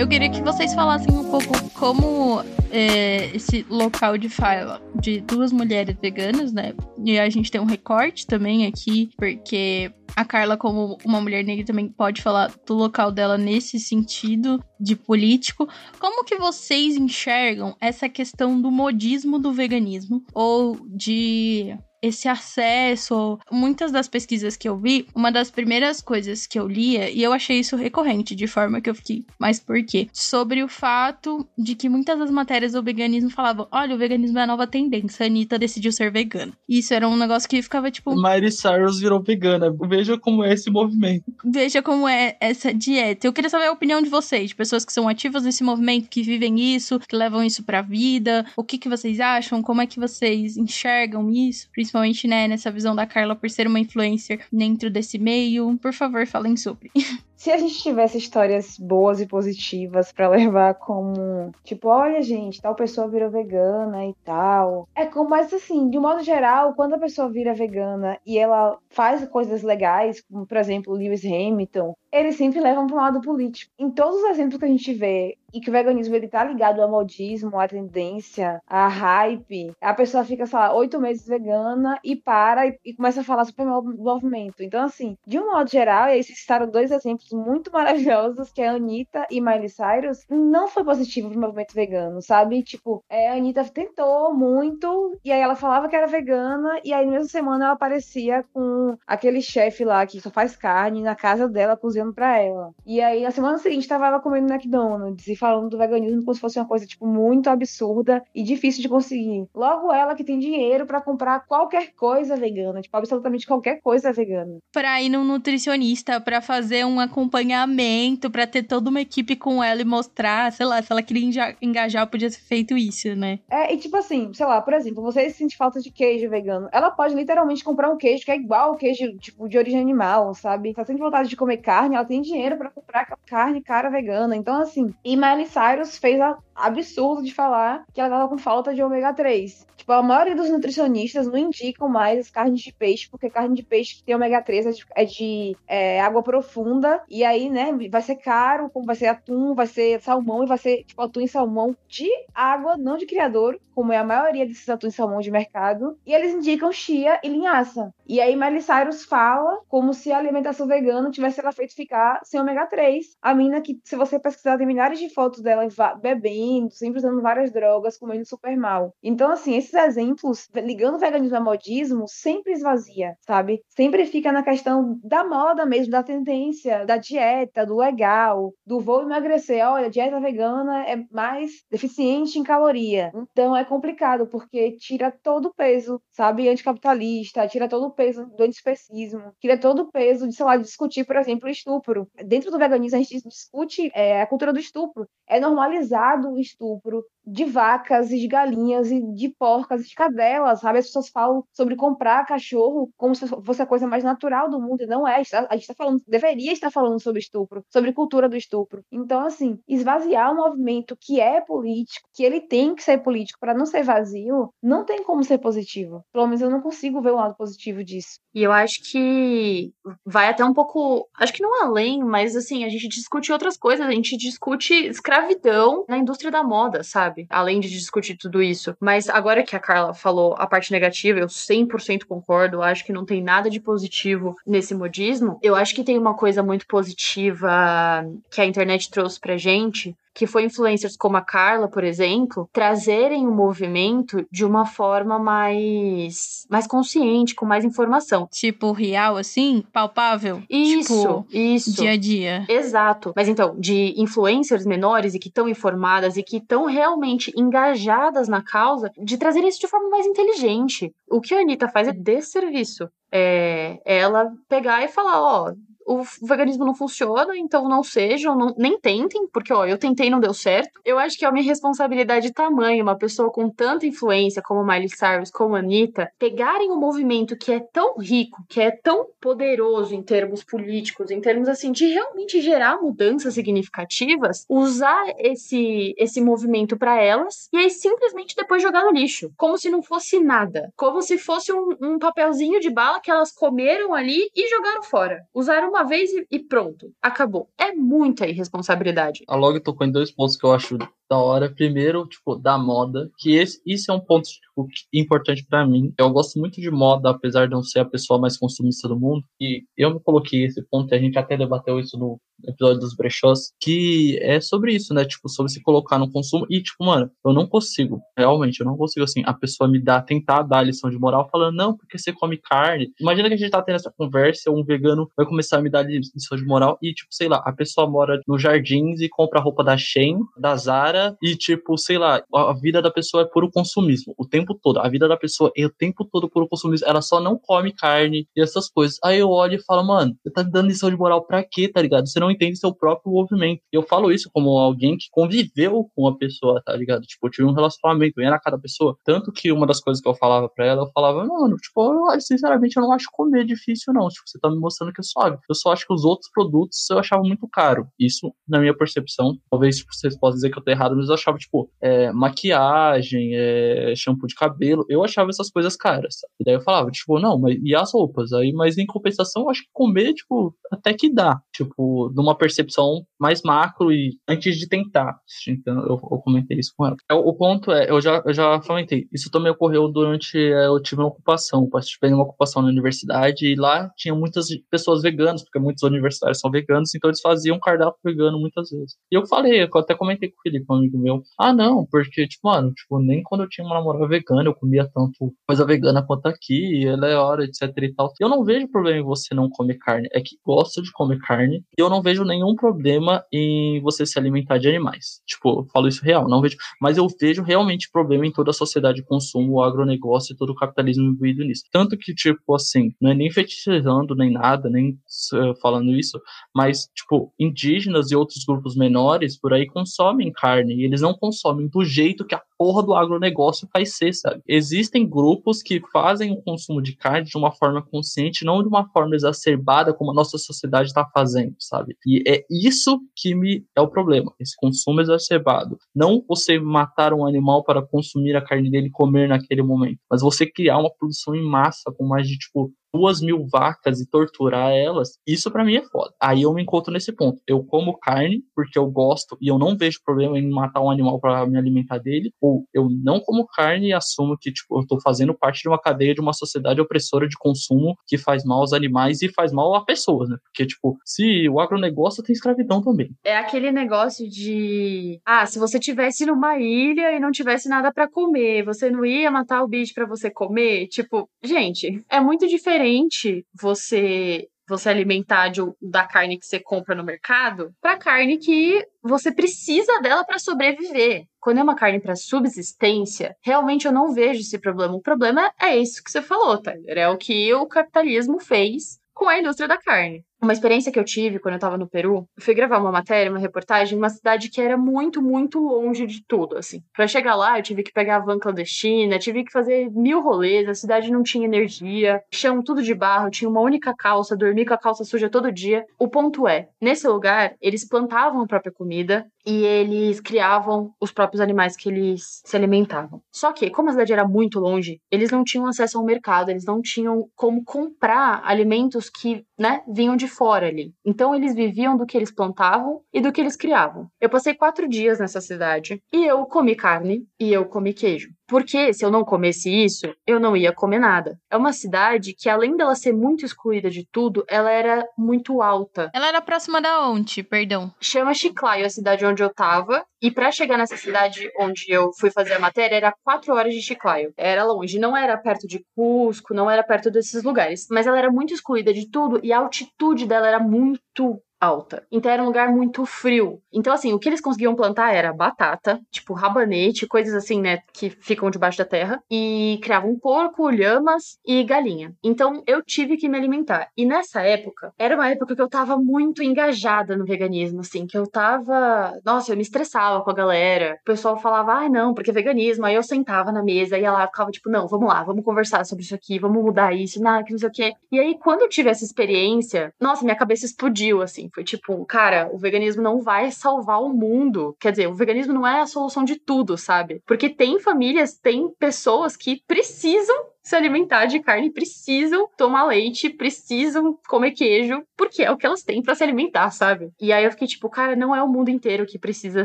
Eu queria que vocês falassem um pouco como é, esse local de fala de duas mulheres veganas, né? E a gente tem um recorte também aqui, porque a Carla, como uma mulher negra, também pode falar do local dela nesse sentido de político. Como que vocês enxergam essa questão do modismo do veganismo? Ou de esse acesso. Muitas das pesquisas que eu vi, uma das primeiras coisas que eu lia, e eu achei isso recorrente, de forma que eu fiquei, mas por quê? Sobre o fato de que muitas das matérias do veganismo falavam: olha, o veganismo é a nova tendência, a Anitta decidiu ser vegana. Isso era um negócio que ficava tipo. Miley Cyrus virou vegana. Veja como é esse movimento. Veja como é essa dieta. Eu queria saber a opinião de vocês, de pessoas que são ativas nesse movimento, que vivem isso, que levam isso pra vida. O que, que vocês acham? Como é que vocês enxergam isso? Principalmente, né, nessa visão da Carla por ser uma influencer dentro desse meio. Por favor, falem sobre. Se a gente tivesse histórias boas e positivas para levar como, tipo, olha, gente, tal pessoa virou vegana e tal. É como, mas assim, de um modo geral, quando a pessoa vira vegana e ela faz coisas legais, como por exemplo, Lewis Hamilton, eles sempre levam para um lado político. Em todos os exemplos que a gente vê, e que o veganismo ele tá ligado ao modismo, à tendência, à hype, a pessoa fica, sei lá, oito meses vegana e para e, e começa a falar sobre o movimento. Então, assim, de um modo geral, e aí vocês citaram dois exemplos muito maravilhosos, que é a Anitta e Miley Cyrus, não foi positivo pro movimento vegano, sabe? Tipo, é, a Anitta tentou muito, e aí ela falava que era vegana, e aí na mesma semana ela aparecia com aquele chefe lá que só faz carne na casa dela, cozinhando pra ela. E aí na semana seguinte tava ela comendo McDonald's e falando do veganismo como se fosse uma coisa, tipo, muito absurda e difícil de conseguir. Logo ela que tem dinheiro para comprar qualquer coisa vegana, tipo, absolutamente qualquer coisa vegana. Pra ir num nutricionista, pra fazer um acompanhamento, pra ter toda uma equipe com ela e mostrar, sei lá, se ela queria engajar, podia ter feito isso, né? É, e tipo assim, sei lá, por exemplo, você sente falta de queijo vegano. Ela pode literalmente comprar um queijo que é igual ao queijo, tipo, de origem animal, sabe? Tá sente vontade de comer carne, ela tem dinheiro pra comprar carne cara vegana. Então, assim, e Miley Cyrus fez a absurdo de falar que ela tava com falta de ômega 3. Tipo, a maioria dos nutricionistas não indicam mais as carnes de peixe, porque carne de peixe que tem ômega 3 é de, é de, é, água profunda, e aí, né, vai ser caro, vai ser atum, vai ser salmão, e vai ser, tipo, atum e salmão de água, não de criador, como é a maioria desses atum e salmão de mercado, e eles indicam chia e linhaça. E aí Miley Cyrus fala como se a alimentação vegana tivesse ela feito ficar sem ômega 3. A mina que, se você pesquisar, tem milhares de fotos dela bebendo, sempre usando várias drogas, comendo super mal. Então, assim, esses exemplos, ligando o veganismo ao modismo, sempre esvazia, sabe? Sempre fica na questão da moda mesmo, da tendência, da dieta, do legal, do vou emagrecer. Olha, dieta vegana é mais deficiente em caloria. Então, é complicado, porque tira todo o peso, sabe? Anticapitalista, tira todo o peso do antispecismo, tira todo o peso de, sei lá, discutir, por exemplo, estupro. Dentro do veganismo, a gente discute é, a cultura do estupro. É normalizado o estupro de vacas e de galinhas e de porcas e de cadelas, sabe? As pessoas falam sobre comprar cachorro como se fosse a coisa mais natural do mundo, e não é. A gente está falando, deveria estar falando sobre estupro, sobre cultura do estupro. Então, assim, esvaziar um movimento que é político, que ele tem que ser político para não ser vazio, não tem como ser positivo. Pelo menos eu não consigo ver o lado positivo disso. E eu acho que vai até um pouco, acho que não além, mas assim, a gente discute outras coisas, a gente discute escravidão na indústria da moda, sabe? Além de discutir tudo isso. Mas agora que a Carla falou a parte negativa, eu 100% concordo, acho que não tem nada de positivo nesse modismo. Eu acho que tem uma coisa muito positiva que a internet trouxe pra gente, que foi influencers como a Carla, por exemplo, trazerem o movimento de uma forma mais mais consciente, com mais informação. Tipo, real, assim, palpável. Isso, tipo, isso. Dia a dia. Exato. Mas então, de influencers menores e que estão informadas e que estão realmente engajadas na causa, de trazer isso de forma mais inteligente. O que a Anitta faz é desserviço. É ela pegar e falar, ó, o veganismo não funciona, então não sejam, não, nem tentem, porque ó, eu tentei e não deu certo. Eu acho que é uma irresponsabilidade de tamanho, uma pessoa com tanta influência como Miley Cyrus, como Anitta, pegarem um movimento que é tão rico, que é tão poderoso em termos políticos, em termos assim de realmente gerar mudanças significativas, usar esse esse movimento para elas e aí simplesmente depois jogar no lixo, como se não fosse nada, como se fosse um, um papelzinho de bala que elas comeram ali e jogaram fora. Usaram uma vez e, pronto, acabou. É muita irresponsabilidade. A Log tocou em dois pontos que eu acho da hora. Primeiro, tipo, da moda, que esse, isso é um ponto tipo, importante para mim. Eu gosto muito de moda, apesar de não ser a pessoa mais consumista do mundo. E eu me coloquei esse ponto, e a gente até debateu isso no episódio dos brechós, que é sobre isso, né? Tipo, sobre se colocar no consumo. E, tipo, mano, eu não consigo, realmente, eu não consigo, assim, a pessoa me dá, tentar dar a lição de moral, falando, não, porque você come carne. Imagina que a gente tá tendo essa conversa, um vegano vai começar a me dar lição de moral, e, tipo, sei lá, a pessoa mora nos jardins e compra roupa da Shein, da Zara, e, tipo, sei lá, a vida da pessoa é puro consumismo, o tempo todo. A vida da pessoa é o tempo todo puro consumismo. Ela só não come carne e essas coisas. Aí eu olho e falo, mano, você tá me dando lição de moral pra quê, tá ligado? Você não entende seu próprio movimento. Eu falo isso como alguém que conviveu com a pessoa, tá ligado? Tipo, eu tive um relacionamento, eu ia na cada pessoa. Tanto que uma das coisas que eu falava pra ela, eu falava, mano, tipo, eu, sinceramente, eu não acho comer difícil, não. Tipo, você tá me mostrando que é suave. Eu só acho que os outros produtos eu achava muito caro. Isso, na minha percepção, talvez tipo, vocês possam dizer que eu tô errado, mas eu achava, tipo, é, maquiagem, é, shampoo de cabelo, eu achava essas coisas caras. E daí eu falava, tipo, não, mas e as roupas? Aí, mas em compensação, eu acho que comer, tipo, até que dá. Tipo, numa percepção mais macro e antes de tentar. Então, eu, eu comentei isso com ela. É, o ponto é, eu já, eu já comentei, isso também ocorreu durante, é, eu tive uma ocupação, participei de uma ocupação na universidade e lá tinha muitas pessoas veganas, porque muitos universitários são veganos, então eles faziam cardápio vegano muitas vezes. E eu falei, eu até comentei com o Felipe, um amigo meu, ah, não, porque, tipo, mano, tipo, nem quando eu tinha uma namorada vegana eu comia tanto coisa vegana quanto aqui, ela é hora, etc e tal. Eu não vejo problema em você não comer carne, é que gosto de comer carne, e eu não vejo nenhum problema em você se alimentar de animais. Tipo, eu falo isso real, não vejo, mas eu vejo realmente problema em toda a sociedade de consumo, o agronegócio e todo o capitalismo envolvido nisso. Tanto que, tipo, assim, não é nem fetichizando nem nada, nem uh, falando isso, mas, tipo, indígenas e outros grupos menores por aí consomem carne, e eles não consomem do jeito que a porra do agronegócio faz ser, sabe? Existem grupos que fazem o consumo de carne de uma forma consciente, não de uma forma exacerbada como a nossa sociedade está fazendo, sabe? E é isso que me é o problema, esse consumo exacerbado. Não você matar um animal para consumir a carne dele e comer naquele momento, mas você criar uma produção em massa com mais de tipo duas mil vacas e torturar elas, isso para mim é foda. Aí eu me encontro nesse ponto. Eu como carne porque eu gosto e eu não vejo problema em matar um animal para me alimentar dele, ou eu não como carne e assumo que tipo eu tô fazendo parte de uma cadeia de uma sociedade opressora de consumo que faz mal aos animais e faz mal a pessoas, né? Porque tipo, se o agronegócio tem escravidão também. É aquele negócio de, ah, se você tivesse numa ilha e não tivesse nada para comer, você não ia matar o bicho para você comer? Tipo, gente, é muito diferente diferente você você alimentar de, da carne que você compra no mercado para carne que você precisa dela para sobreviver. Quando é uma carne para subsistência, realmente eu não vejo esse problema. O problema é isso que você falou, Tyler. É o que o capitalismo fez com a indústria da carne. Uma experiência que eu tive quando eu tava no Peru, eu fui gravar uma matéria, uma reportagem, em uma cidade que era muito, muito longe de tudo, assim. Pra chegar lá, eu tive que pegar a van clandestina, tive que fazer mil rolês, a cidade não tinha energia, chão tudo de barro, tinha uma única calça, dormi com a calça suja todo dia. O ponto é, nesse lugar, eles plantavam a própria comida e eles criavam os próprios animais que eles se alimentavam. Só que, como a cidade era muito longe, eles não tinham acesso ao mercado, eles não tinham como comprar alimentos que, né, vinham de fora ali. Então eles viviam do que eles plantavam e do que eles criavam. Eu passei quatro dias nessa cidade e eu comi carne e eu comi queijo. Porque se eu não comesse isso, eu não ia comer nada. É uma cidade que, além dela ser muito excluída de tudo, ela era muito alta. Ela era próxima da onde, perdão? Chama Chiclayo, a cidade onde eu tava. E para chegar nessa cidade onde eu fui fazer a matéria, era quatro horas de Chiclayo. Era longe, não era perto de Cusco, não era perto desses lugares. Mas ela era muito excluída de tudo e a altitude dela era muito alta. Então era um lugar muito frio. Então, assim, o que eles conseguiam plantar era batata, tipo rabanete, coisas assim, né, que ficam debaixo da terra, e criavam porco, lhamas e galinha. Então eu tive que me alimentar. E nessa época, era uma época que eu tava muito engajada no veganismo, assim, que eu tava. Nossa, eu me estressava com a galera. O pessoal falava, ah, não, porque é veganismo. Aí eu sentava na mesa e ela ficava tipo, não, vamos lá, vamos conversar sobre isso aqui, vamos mudar isso, não, que não sei o quê. E aí, quando eu tive essa experiência, nossa, minha cabeça explodiu, assim. Foi tipo, cara, o veganismo não vai salvar o mundo. Quer dizer, o veganismo não é a solução de tudo, sabe? Porque tem famílias, tem pessoas que precisam se alimentar de carne, precisam tomar leite, precisam comer queijo, porque é o que elas têm para se alimentar, sabe? E aí eu fiquei tipo, cara, não é o mundo inteiro que precisa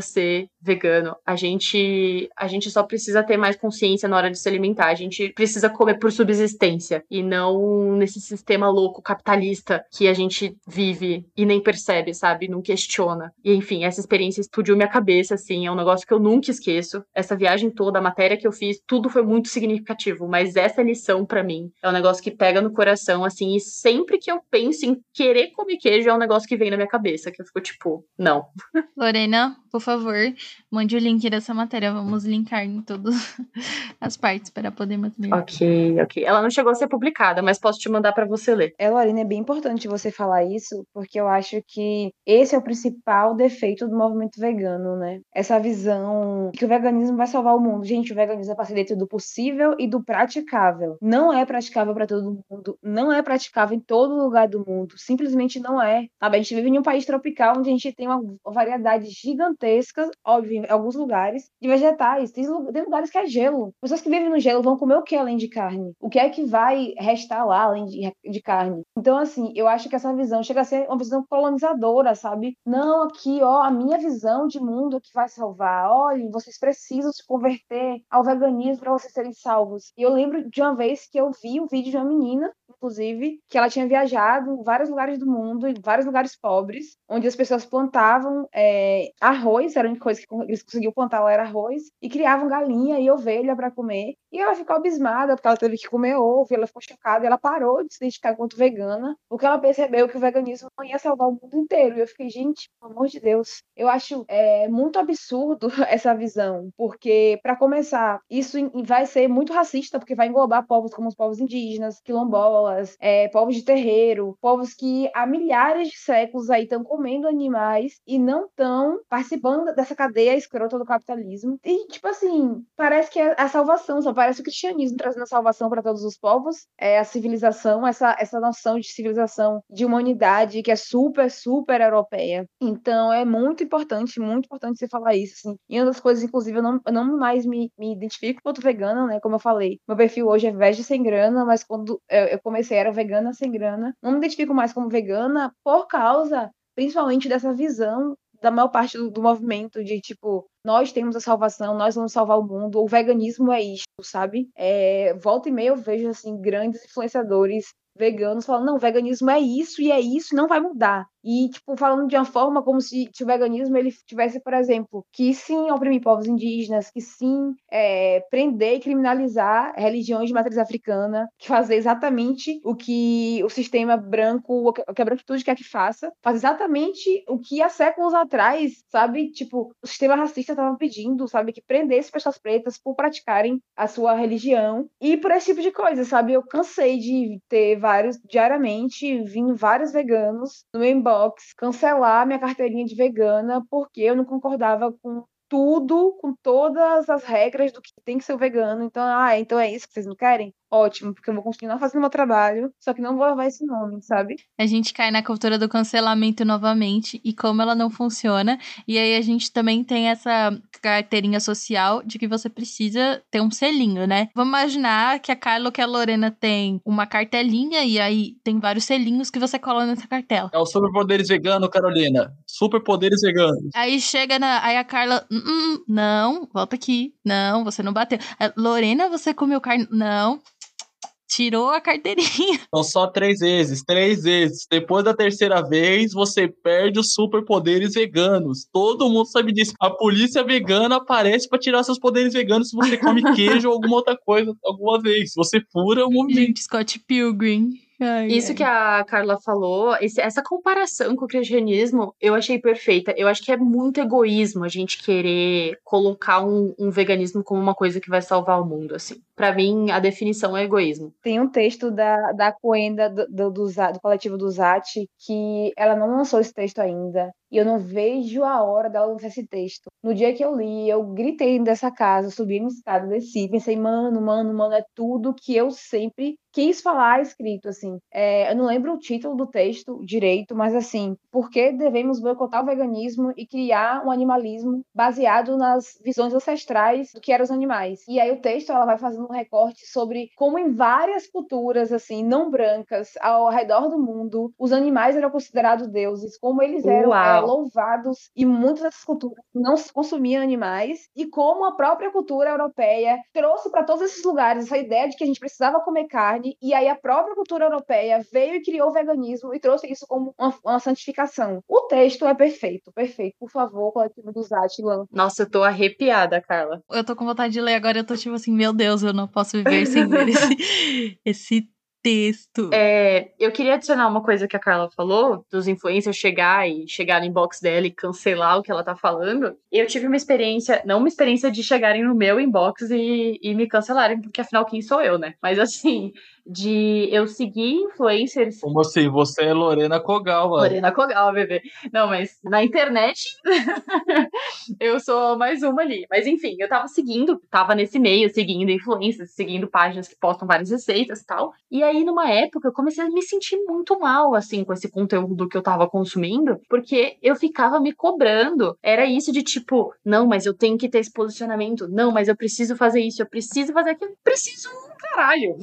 ser vegano. A gente a gente só precisa ter mais consciência na hora de se alimentar. A gente precisa comer por subsistência e não nesse sistema louco capitalista que a gente vive e nem percebe, sabe? Não questiona. E enfim, essa experiência explodiu minha cabeça assim, é um negócio que eu nunca esqueço. Essa viagem toda, a matéria que eu fiz, tudo foi muito significativo, mas essa lição para mim é um negócio que pega no coração assim, e sempre que eu penso em querer comer queijo é um negócio que vem na minha cabeça, que eu fico tipo, não. Lorena, por favor, mande o link dessa matéria. Vamos linkar em todas as partes para podermos ver. Ok, ok. Ela não chegou a ser publicada, mas posso te mandar para você ler. É, Lorena, é bem importante você falar isso, porque eu acho que esse é o principal defeito do movimento vegano, né? Essa visão que o veganismo vai salvar o mundo. Gente, o veganismo é para ser dentro do possível e do praticável. Não é praticável para todo mundo, não é praticável em todo lugar do mundo. Simplesmente não é. Sabe? A gente vive em um país tropical onde a gente tem uma variedade gigantesca, óbvio, em alguns lugares, de vegetais. Tem, tem lugares que é gelo. Pessoas que vivem no gelo vão comer o que além de carne? O que é que vai restar lá além de, de carne? Então, assim, eu acho que essa visão chega a ser uma visão colonizadora, sabe? Não, aqui, ó, a minha visão de mundo é que vai salvar. Olhem, vocês precisam se converter ao veganismo para vocês serem salvos. E eu lembro de uma vez que eu vi um vídeo de uma menina, inclusive, que ela tinha viajado em vários lugares do mundo, em vários lugares pobres, onde as pessoas plantavam é, arroz, era a única coisa que eles conseguiam plantar lá era arroz, e criavam galinha e ovelha para comer. E ela ficou abismada, porque ela teve que comer ovo, ela ficou chocada, e ela parou de se identificar quanto vegana, porque ela percebeu que o veganismo não ia salvar o mundo inteiro. E eu fiquei, gente, pelo amor de Deus, eu acho é, muito absurdo essa visão, porque, para começar, isso vai ser muito racista, porque vai englobar povos como os povos indígenas, quilombolas, é, povos de terreiro, povos que há milhares de séculos aí estão comendo animais e não estão participando dessa cadeia escrota do capitalismo. E, tipo assim, parece que é a salvação, só parece o cristianismo trazendo a salvação para todos os povos, é a civilização, essa, essa noção de civilização, de humanidade que é super, super europeia. Então, é muito importante, muito importante você falar isso, assim. E uma das coisas, inclusive, eu não, eu não mais me, me identifico quanto vegana, né? Como eu falei, meu perfil hoje é vege sem grana, mas quando eu comecei era vegana sem grana. Não me identifico mais como vegana por causa, principalmente, dessa visão da maior parte do, do, movimento de tipo, nós temos a salvação, nós vamos salvar o mundo, o veganismo é isto, sabe? É, volta e meia eu vejo assim grandes influenciadores veganos falando, não, veganismo é isso e é isso, não vai mudar. E, tipo, falando de uma forma como se, o veganismo ele tivesse, por exemplo, que sim oprimir povos indígenas, que sim é, prender e criminalizar religiões de matriz africana, que fazer exatamente o que o sistema branco, o que a branquitude quer que faça, faz exatamente o que há séculos atrás, sabe? Tipo, o sistema racista estava pedindo, sabe? Que prendesse pessoas pretas por praticarem a sua religião e por esse tipo de coisa, sabe? Eu cansei de ter vários, diariamente, vindo vários veganos no meu cancelar minha carteirinha de vegana porque eu não concordava com tudo, com todas as regras do que tem que ser vegano. Então, ah, então é isso que vocês não querem? Ótimo, porque eu vou continuar fazendo meu trabalho, só que não vou levar esse nome, sabe? A gente cai na cultura do cancelamento novamente e como ela não funciona. E aí a gente também tem essa carteirinha social de que você precisa ter um selinho, né? Vamos imaginar que a Carla ou que a Lorena tem uma cartelinha e aí tem vários selinhos que você cola nessa cartela. É o superpoderes vegano, Carolina. Superpoderes veganos. Aí chega na. Aí a Carla. Hum, hum, não, volta aqui. Não, você não bateu. Lorena, você comeu carne. Não, tirou a carteirinha. São só três vezes, três vezes. Depois da terceira vez, você perde os superpoderes veganos. Todo mundo sabe disso. A polícia vegana aparece para tirar seus poderes veganos se você come queijo ou alguma outra coisa alguma vez. Você fura o movimento. Gente, Scott Pilgrim. Ai, Isso ai. que a Carla falou, esse- essa comparação com o cristianismo, eu achei perfeita. Eu acho que é muito egoísmo a gente querer colocar um, um veganismo como uma coisa que vai salvar o mundo, assim. Pra mim, a definição é egoísmo. Tem um texto da, da Coenda do, do, do, do coletivo do Zat que ela não lançou esse texto ainda. E eu não vejo a hora dela lançar esse texto. No dia que eu li, eu gritei dessa casa, subi no estado, desci, pensei, mano, mano, mano, é tudo que eu sempre quis falar escrito, assim. É, eu não lembro o título do texto direito, mas assim, por que devemos boicotar o veganismo e criar um animalismo baseado nas visões ancestrais do que eram os animais? E aí o texto, ela vai fazendo um recorte sobre como em várias culturas, assim, não brancas, ao redor do mundo, os animais eram considerados deuses, como eles eram Uau. Louvados, e muitas dessas culturas não se consumiam animais, e como a própria cultura europeia trouxe para todos esses lugares essa ideia de que a gente precisava comer carne, e aí a própria cultura europeia veio e criou o veganismo e trouxe isso como uma, uma santificação. O texto é perfeito, perfeito. Por favor, coletivo do Zat, Lan. Nossa, eu tô arrepiada, Carla. Eu tô com vontade de ler agora, eu tô tipo assim, meu Deus, eu não posso viver sem ler esse, esse texto. É, eu queria adicionar uma coisa que a Carla falou, dos influencers chegar e chegar no inbox dela e cancelar o que ela tá falando. Eu tive uma experiência, não uma experiência de chegarem no meu inbox e, e me cancelarem, porque afinal quem sou eu, né? Mas assim, de eu seguir influencers Como assim? Você é Lorena Kogal, mano. Lorena Kogal, bebê. Não, mas na internet eu sou mais uma ali. Mas enfim, eu tava seguindo, tava nesse meio, seguindo influencers, seguindo páginas que postam várias receitas e tal. E aí, numa época, eu comecei a me sentir muito mal, assim, com esse conteúdo que eu tava consumindo, porque eu ficava me cobrando. Era isso de tipo, não, mas eu tenho que ter esse posicionamento. Não, mas eu preciso fazer isso, eu preciso fazer aquilo. Preciso, caralho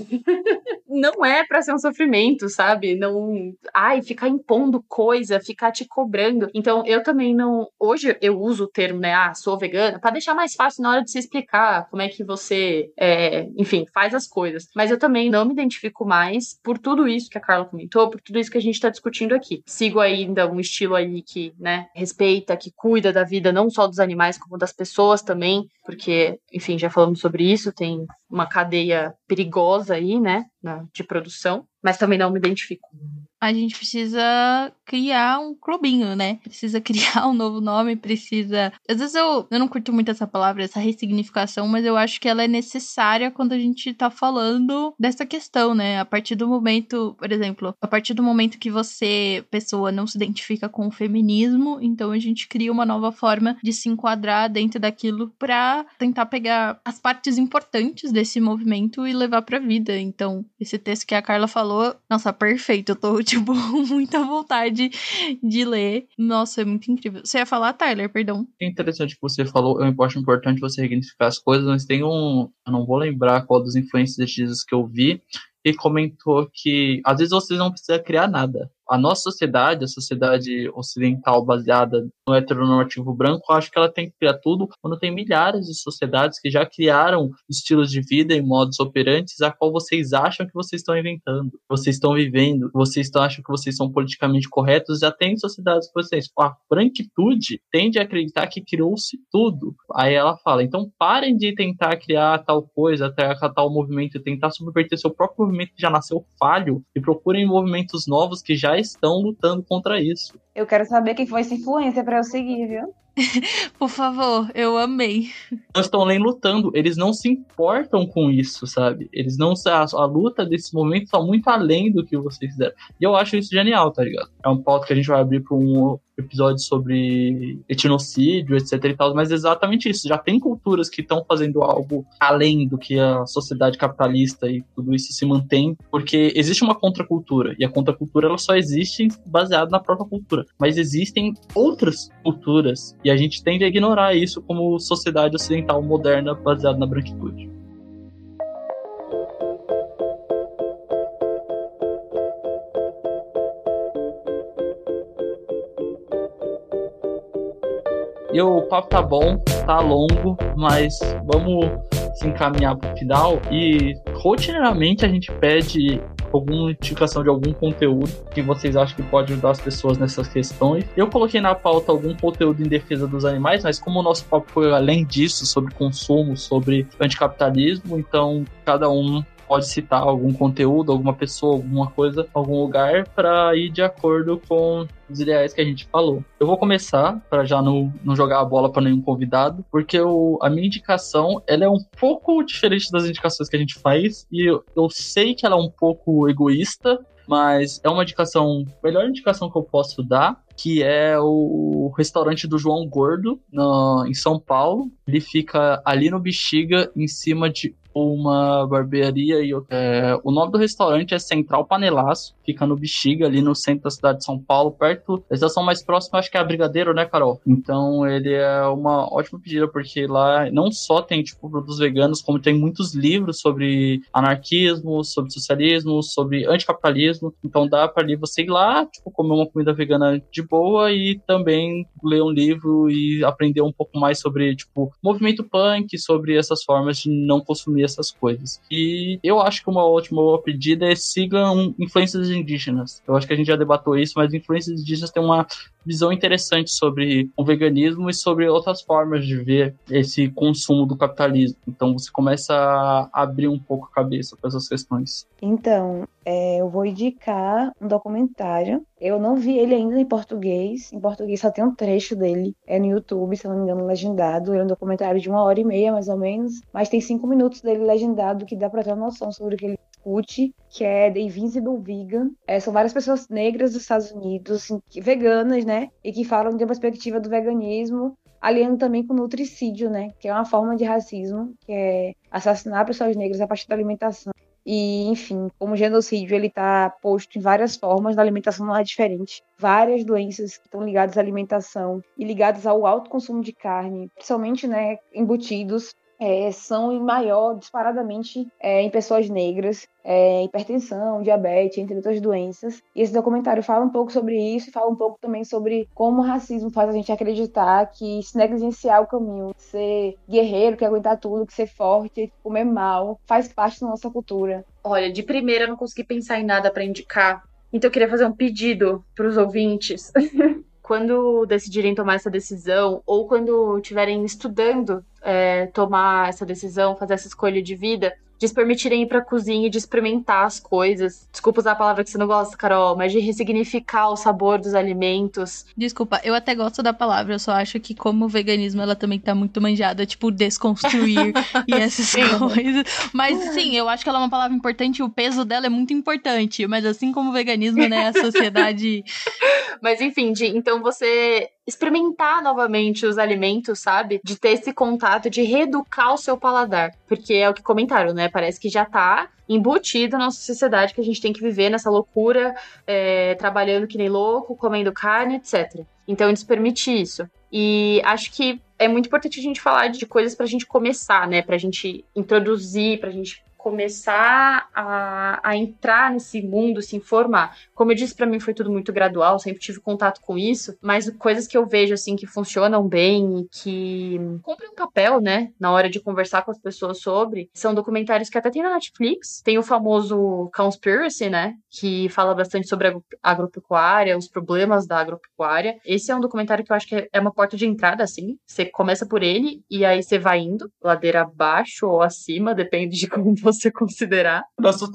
não é pra ser um sofrimento, sabe? Não, ai, ficar impondo coisa, ficar te cobrando. Então, eu também não, hoje eu uso o termo, né, ah, sou vegana, pra deixar mais fácil na hora de se explicar como é que você, é, enfim, faz as coisas. Mas eu também não me identifico mais por tudo isso que a Carla comentou, por tudo isso que a gente tá discutindo aqui. Sigo ainda um estilo aí que, né, respeita, que cuida da vida não só dos animais, como das pessoas também, porque, enfim, já falamos sobre isso, tem uma cadeia perigosa aí, né, de produção, mas também não me identifico. A gente precisa criar um clubinho, né? Precisa criar um novo nome, precisa. Às vezes eu, eu não curto muito essa palavra, essa ressignificação, mas eu acho que ela é necessária quando a gente tá falando dessa questão, né? A partir do momento, por exemplo, a partir do momento que você, pessoa, não se identifica com o feminismo, então a gente cria uma nova forma de se enquadrar dentro daquilo pra tentar pegar as partes importantes desse movimento e levar pra vida. Então, esse texto que a Carla falou, nossa, perfeito. Eu tô, tipo, muita vontade de ler. Nossa, é muito incrível. Você ia falar, Tyler, perdão. É interessante que você falou, eu acho importante você ressignificar as coisas, mas tem um, eu não vou lembrar qual dos influencers que eu vi, e comentou que às vezes vocês não precisam criar nada. A nossa sociedade, a sociedade ocidental baseada no heteronormativo branco, acho que ela tem que criar tudo quando tem milhares de sociedades que já criaram estilos de vida e modos operantes a qual vocês acham que vocês estão inventando, vocês estão vivendo, vocês acham que vocês são politicamente corretos, já tem sociedades que vocês. A branquitude tende a acreditar que criou-se tudo. Aí ela fala, então parem de tentar criar tal coisa, até tal movimento, tentar subverter seu próprio movimento que já nasceu falho e procurem movimentos novos que já estão lutando contra isso. Eu quero saber quem foi essa influência pra eu seguir, viu? Por favor, eu amei. Não estão nem lutando, eles não se importam com isso, sabe? Eles não a, a luta desse momento está muito além do que vocês fizeram. E eu acho isso genial, tá ligado? É um pauta que a gente vai abrir para um episódio sobre etnocídio, etc e tal, mas é exatamente isso. Já tem culturas que estão fazendo algo além do que a sociedade capitalista e tudo isso se mantém, porque existe uma contracultura, e a contracultura ela só existe baseada na própria cultura. Mas existem outras culturas, e a gente tende a ignorar isso como sociedade ocidental moderna baseada na branquitude. E o papo tá bom, tá longo, mas vamos se encaminhar pro final. E rotineiramente a gente pede alguma indicação de algum conteúdo que vocês acham que pode ajudar as pessoas nessas questões. Eu coloquei na pauta algum conteúdo em defesa dos animais, mas como o nosso papo foi além disso, sobre consumo, sobre anticapitalismo, então cada um pode citar algum conteúdo, alguma pessoa, alguma coisa, algum lugar para ir de acordo com os ideais que a gente falou. Eu vou começar para já não, não jogar a bola para nenhum convidado, porque o, a minha indicação ela é um pouco diferente das indicações que a gente faz e eu, eu sei que ela é um pouco egoísta, mas é uma indicação, melhor indicação que eu posso dar, que é o restaurante do João Gordo, no, em São Paulo. Ele fica ali no Bexiga, em cima de uma barbearia e é, o nome do restaurante é Central Panelaço, fica no Bexiga, ali no centro da cidade de São Paulo, perto da estação mais próxima, acho que é a Brigadeiro, né, Carol? Então ele é uma ótima pedida, porque lá não só tem, tipo, produtos veganos, como tem muitos livros sobre anarquismo, sobre socialismo, sobre anticapitalismo, então dá para ali você ir lá, tipo, comer uma comida vegana de boa e também ler um livro e aprender um pouco mais sobre, tipo, movimento punk, sobre essas formas de não consumir essas coisas. E eu acho que uma ótima pedida é sigam influências indígenas. Eu acho que a gente já debatou isso, mas influências indígenas têm uma visão interessante sobre o veganismo e sobre outras formas de ver esse consumo do capitalismo. Então você começa a abrir um pouco a cabeça para essas questões. Então, é, eu vou indicar um documentário. Eu não vi ele ainda em português. Em português só tem um trecho dele. É no YouTube, se não me engano, legendado. É um documentário de uma hora e meia, mais ou menos. Mas tem cinco minutos dele legendado que dá pra ter uma noção sobre o que ele discute, que é The Invisible Vegan. É, são várias pessoas negras dos Estados Unidos, assim, veganas, né? E que falam de uma perspectiva do veganismo aliando também com nutricídio, né? Que é uma forma de racismo, que é assassinar pessoas negras a partir da alimentação. E, enfim, como genocídio ele está posto em várias formas, na alimentação não é diferente. Várias doenças que estão ligadas à alimentação e ligadas ao alto consumo de carne, principalmente né, embutidos, é, são em maior, disparadamente, é, em pessoas negras, é, hipertensão, diabetes, entre outras doenças. E esse documentário fala um pouco sobre isso e fala um pouco também sobre como o racismo faz a gente acreditar que se negligenciar o caminho, ser guerreiro, que aguentar tudo, que ser forte, comer mal, faz parte da nossa cultura. Olha, de primeira eu não consegui pensar em nada para indicar, então eu queria fazer um pedido para os ouvintes. quando decidirem tomar essa decisão ou quando estiverem estudando é, tomar essa decisão, fazer essa escolha de vida, de se permitirem ir pra cozinha e de experimentar as coisas. Desculpa usar a palavra que você não gosta, Carol, mas de ressignificar o sabor dos alimentos. Desculpa, eu até gosto da palavra, eu só acho que como o veganismo ela também tá muito manjada, tipo, desconstruir e essas coisas. Mas sim, eu acho que ela é uma palavra importante e o peso dela é muito importante. Mas assim como o veganismo, né, a sociedade. mas enfim, de, então você experimentar novamente os alimentos, sabe? De ter esse contato, de reeducar o seu paladar. Porque é o que comentaram, né? Parece que já tá embutido na nossa sociedade que a gente tem que viver nessa loucura, é, trabalhando que nem louco, comendo carne, etc. Então, eles permitem isso. E acho que é muito importante a gente falar de coisas pra gente começar, né? Pra gente introduzir, pra gente começar a, a entrar nesse mundo, se informar. Como eu disse, para mim foi tudo muito gradual, sempre tive contato com isso, mas coisas que eu vejo assim que funcionam bem e que cumprem um papel, né, na hora de conversar com as pessoas sobre, são documentários que até tem na Netflix. Tem o famoso Conspiracy, né, que fala bastante sobre a agropecuária, os problemas da agropecuária. Esse é um documentário que eu acho que é uma porta de entrada, assim. Você começa por ele e aí você vai indo, ladeira abaixo ou acima, depende de como você você considerar.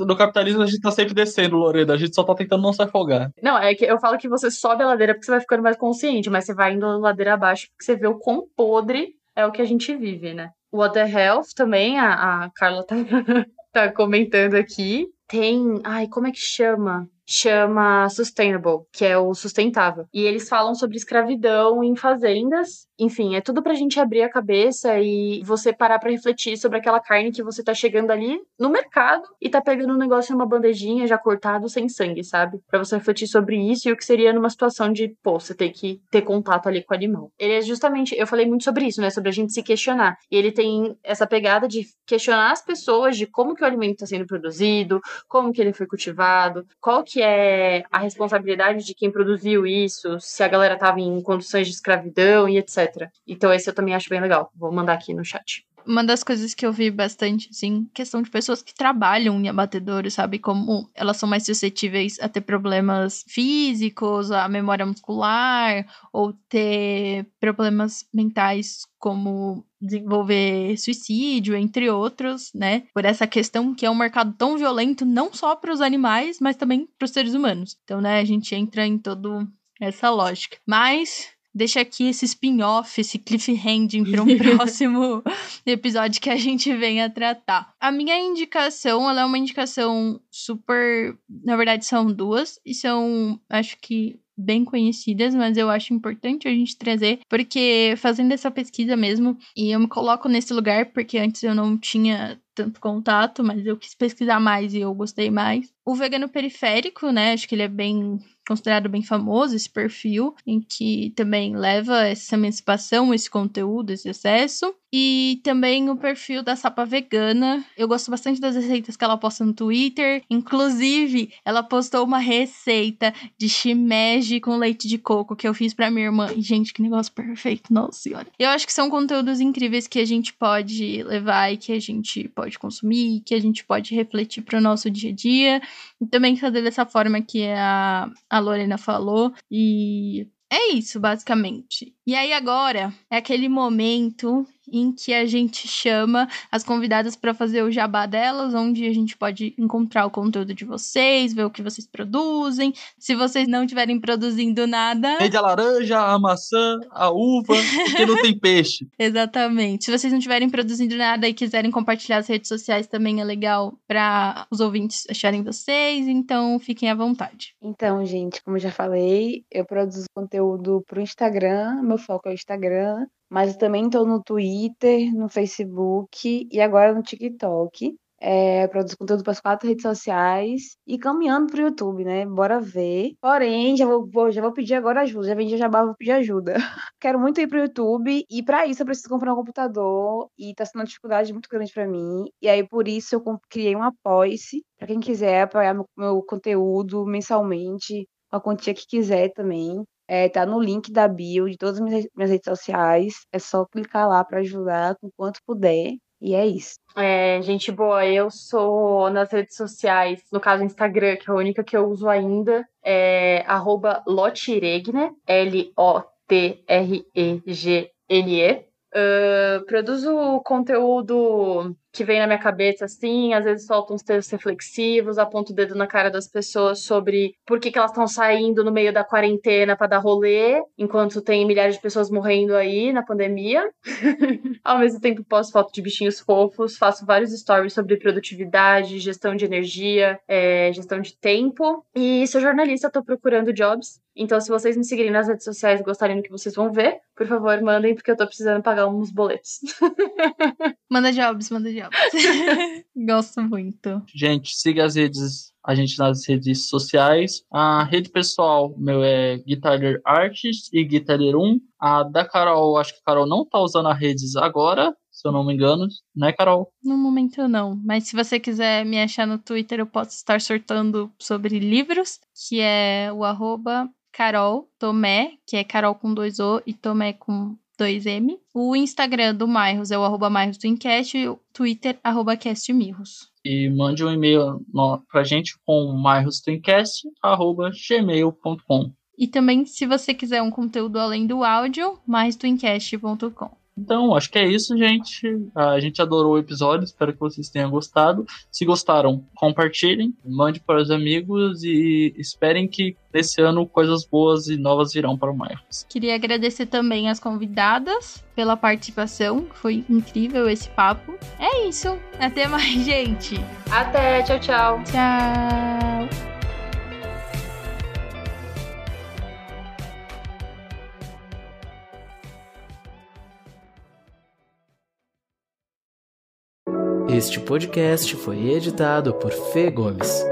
No, capitalismo a gente tá sempre descendo, Lorena. A gente só tá tentando não se afogar. Não, é que eu falo que você sobe a ladeira porque você vai ficando mais consciente, mas você vai indo ladeira abaixo porque você vê o quão podre é o que a gente vive, né? O Other Health também, a, a Carla tá, tá comentando aqui. Tem. Ai, como é que chama? Chama Sustainable, que é o sustentável. E eles falam sobre escravidão em fazendas. Enfim, é tudo pra gente abrir a cabeça e você parar para refletir sobre aquela carne que você tá chegando ali no mercado e tá pegando um negócio numa bandejinha já cortado sem sangue, sabe? Para você refletir sobre isso e o que seria numa situação de, pô, você ter que ter contato ali com o animal. Ele é justamente, eu falei muito sobre isso, né, sobre a gente se questionar. E ele tem essa pegada de questionar as pessoas de como que o alimento está sendo produzido, como que ele foi cultivado, qual que é a responsabilidade de quem produziu isso, se a galera tava em condições de escravidão e etc. Então esse eu também acho bem legal. Vou mandar aqui no chat. Uma das coisas que eu vi bastante, assim, questão de pessoas que trabalham em abatedouro, sabe? Como elas são mais suscetíveis a ter problemas físicos, a memória muscular, ou ter problemas mentais como desenvolver suicídio, entre outros, né? Por essa questão que é um mercado tão violento, não só para os animais, mas também para os seres humanos. Então, né, a gente entra em todo essa lógica. Mas deixa aqui esse spin-off, esse cliffhanging para um próximo episódio que a gente venha tratar. A minha indicação, ela é uma indicação super, na verdade são duas e são, acho que bem conhecidas, mas eu acho importante a gente trazer, porque fazendo essa pesquisa mesmo, e eu me coloco nesse lugar porque antes eu não tinha tanto contato, mas eu quis pesquisar mais e eu gostei mais. O vegano periférico, né? Acho que ele é bem considerado bem famoso, esse perfil, em que também leva essa emancipação, esse conteúdo, esse acesso. E também o perfil da Sapa Vegana. Eu gosto bastante das receitas que ela posta no Twitter. Inclusive, ela postou uma receita de shimeji com leite de coco que eu fiz pra minha irmã. E, gente, que negócio perfeito, nossa senhora. Eu acho que são conteúdos incríveis que a gente pode levar e que a gente pode consumir, que a gente pode refletir pro nosso dia a dia. Também fazer dessa forma que a, a Lorena falou. E é isso, basicamente. E aí agora é aquele momento em que a gente chama as convidadas para fazer o jabá delas, onde a gente pode encontrar o conteúdo de vocês, ver o que vocês produzem. Se vocês não estiverem produzindo nada. Vende a laranja, a maçã, a uva, porque não tem peixe. Exatamente. Se vocês não estiverem produzindo nada e quiserem compartilhar as redes sociais, também é legal para os ouvintes acharem vocês, então fiquem à vontade. Então, gente, como eu já falei, eu produzo conteúdo pro Instagram, meu foco é o Instagram, mas também estou no Twitter, no Facebook e agora no TikTok. É, produzo conteúdo para as quatro redes sociais e caminhando para o YouTube, né? Bora ver. Porém, já vou, vou, já vou pedir agora ajuda. Já vendi jabá, vou pedir ajuda. Quero muito ir para o YouTube e para isso eu preciso comprar um computador e está sendo uma dificuldade muito grande para mim. E aí por isso eu criei um apoia-se para quem quiser apoiar meu, meu conteúdo mensalmente, a quantia que quiser também. É, tá no link da bio de todas as minhas, minhas redes sociais. É só clicar lá para ajudar com quanto puder. E é isso. É, gente boa, eu sou nas redes sociais, no caso Instagram, que é a única que eu uso ainda, é arroba Lotiregne, L-O-T-R-E-G-N-E. Uh, produzo conteúdo que vem na minha cabeça assim, às vezes solto uns textos reflexivos, aponto o dedo na cara das pessoas sobre por que, que elas estão saindo no meio da quarentena para dar rolê, enquanto tem milhares de pessoas morrendo aí na pandemia. Ao mesmo tempo, posto foto de bichinhos fofos, faço vários stories sobre produtividade, gestão de energia, é, gestão de tempo. E sou jornalista, tô procurando jobs. Então, se vocês me seguirem nas redes sociais e gostarem do que vocês vão ver, por favor, mandem, porque eu tô precisando pagar uns boletos. manda jobs, manda jobs. Gosto muito. Gente, siga as redes, a gente nas redes sociais. A rede pessoal, meu é Guitarler Artist e Guitarler 1. A da Carol, acho que a Carol não tá usando as redes agora, se eu não me engano, né, Carol? No momento não, mas se você quiser me achar no Twitter, eu posso estar sortando sobre livros, que é o arroba Carol Tomé, que é Carol com dois O e Tomé com 2M. O Instagram do Mairros é o arroba Mairros do Encast e o Twitter, arroba castmirros. E mande um e-mail pra gente com mairrosdoencast.gmail.com E também, se você quiser um conteúdo além do áudio, mairrosdoencast.com. Então, acho que é isso, gente. A gente adorou o episódio, espero que vocês tenham gostado. Se gostaram, compartilhem, mande para os amigos e esperem que nesse ano coisas boas e novas virão para o Maicos. Queria agradecer também as convidadas pela participação, foi incrível esse papo. É isso, até mais, gente. Até, tchau, tchau. Tchau. Este podcast foi editado por Fê Gomes.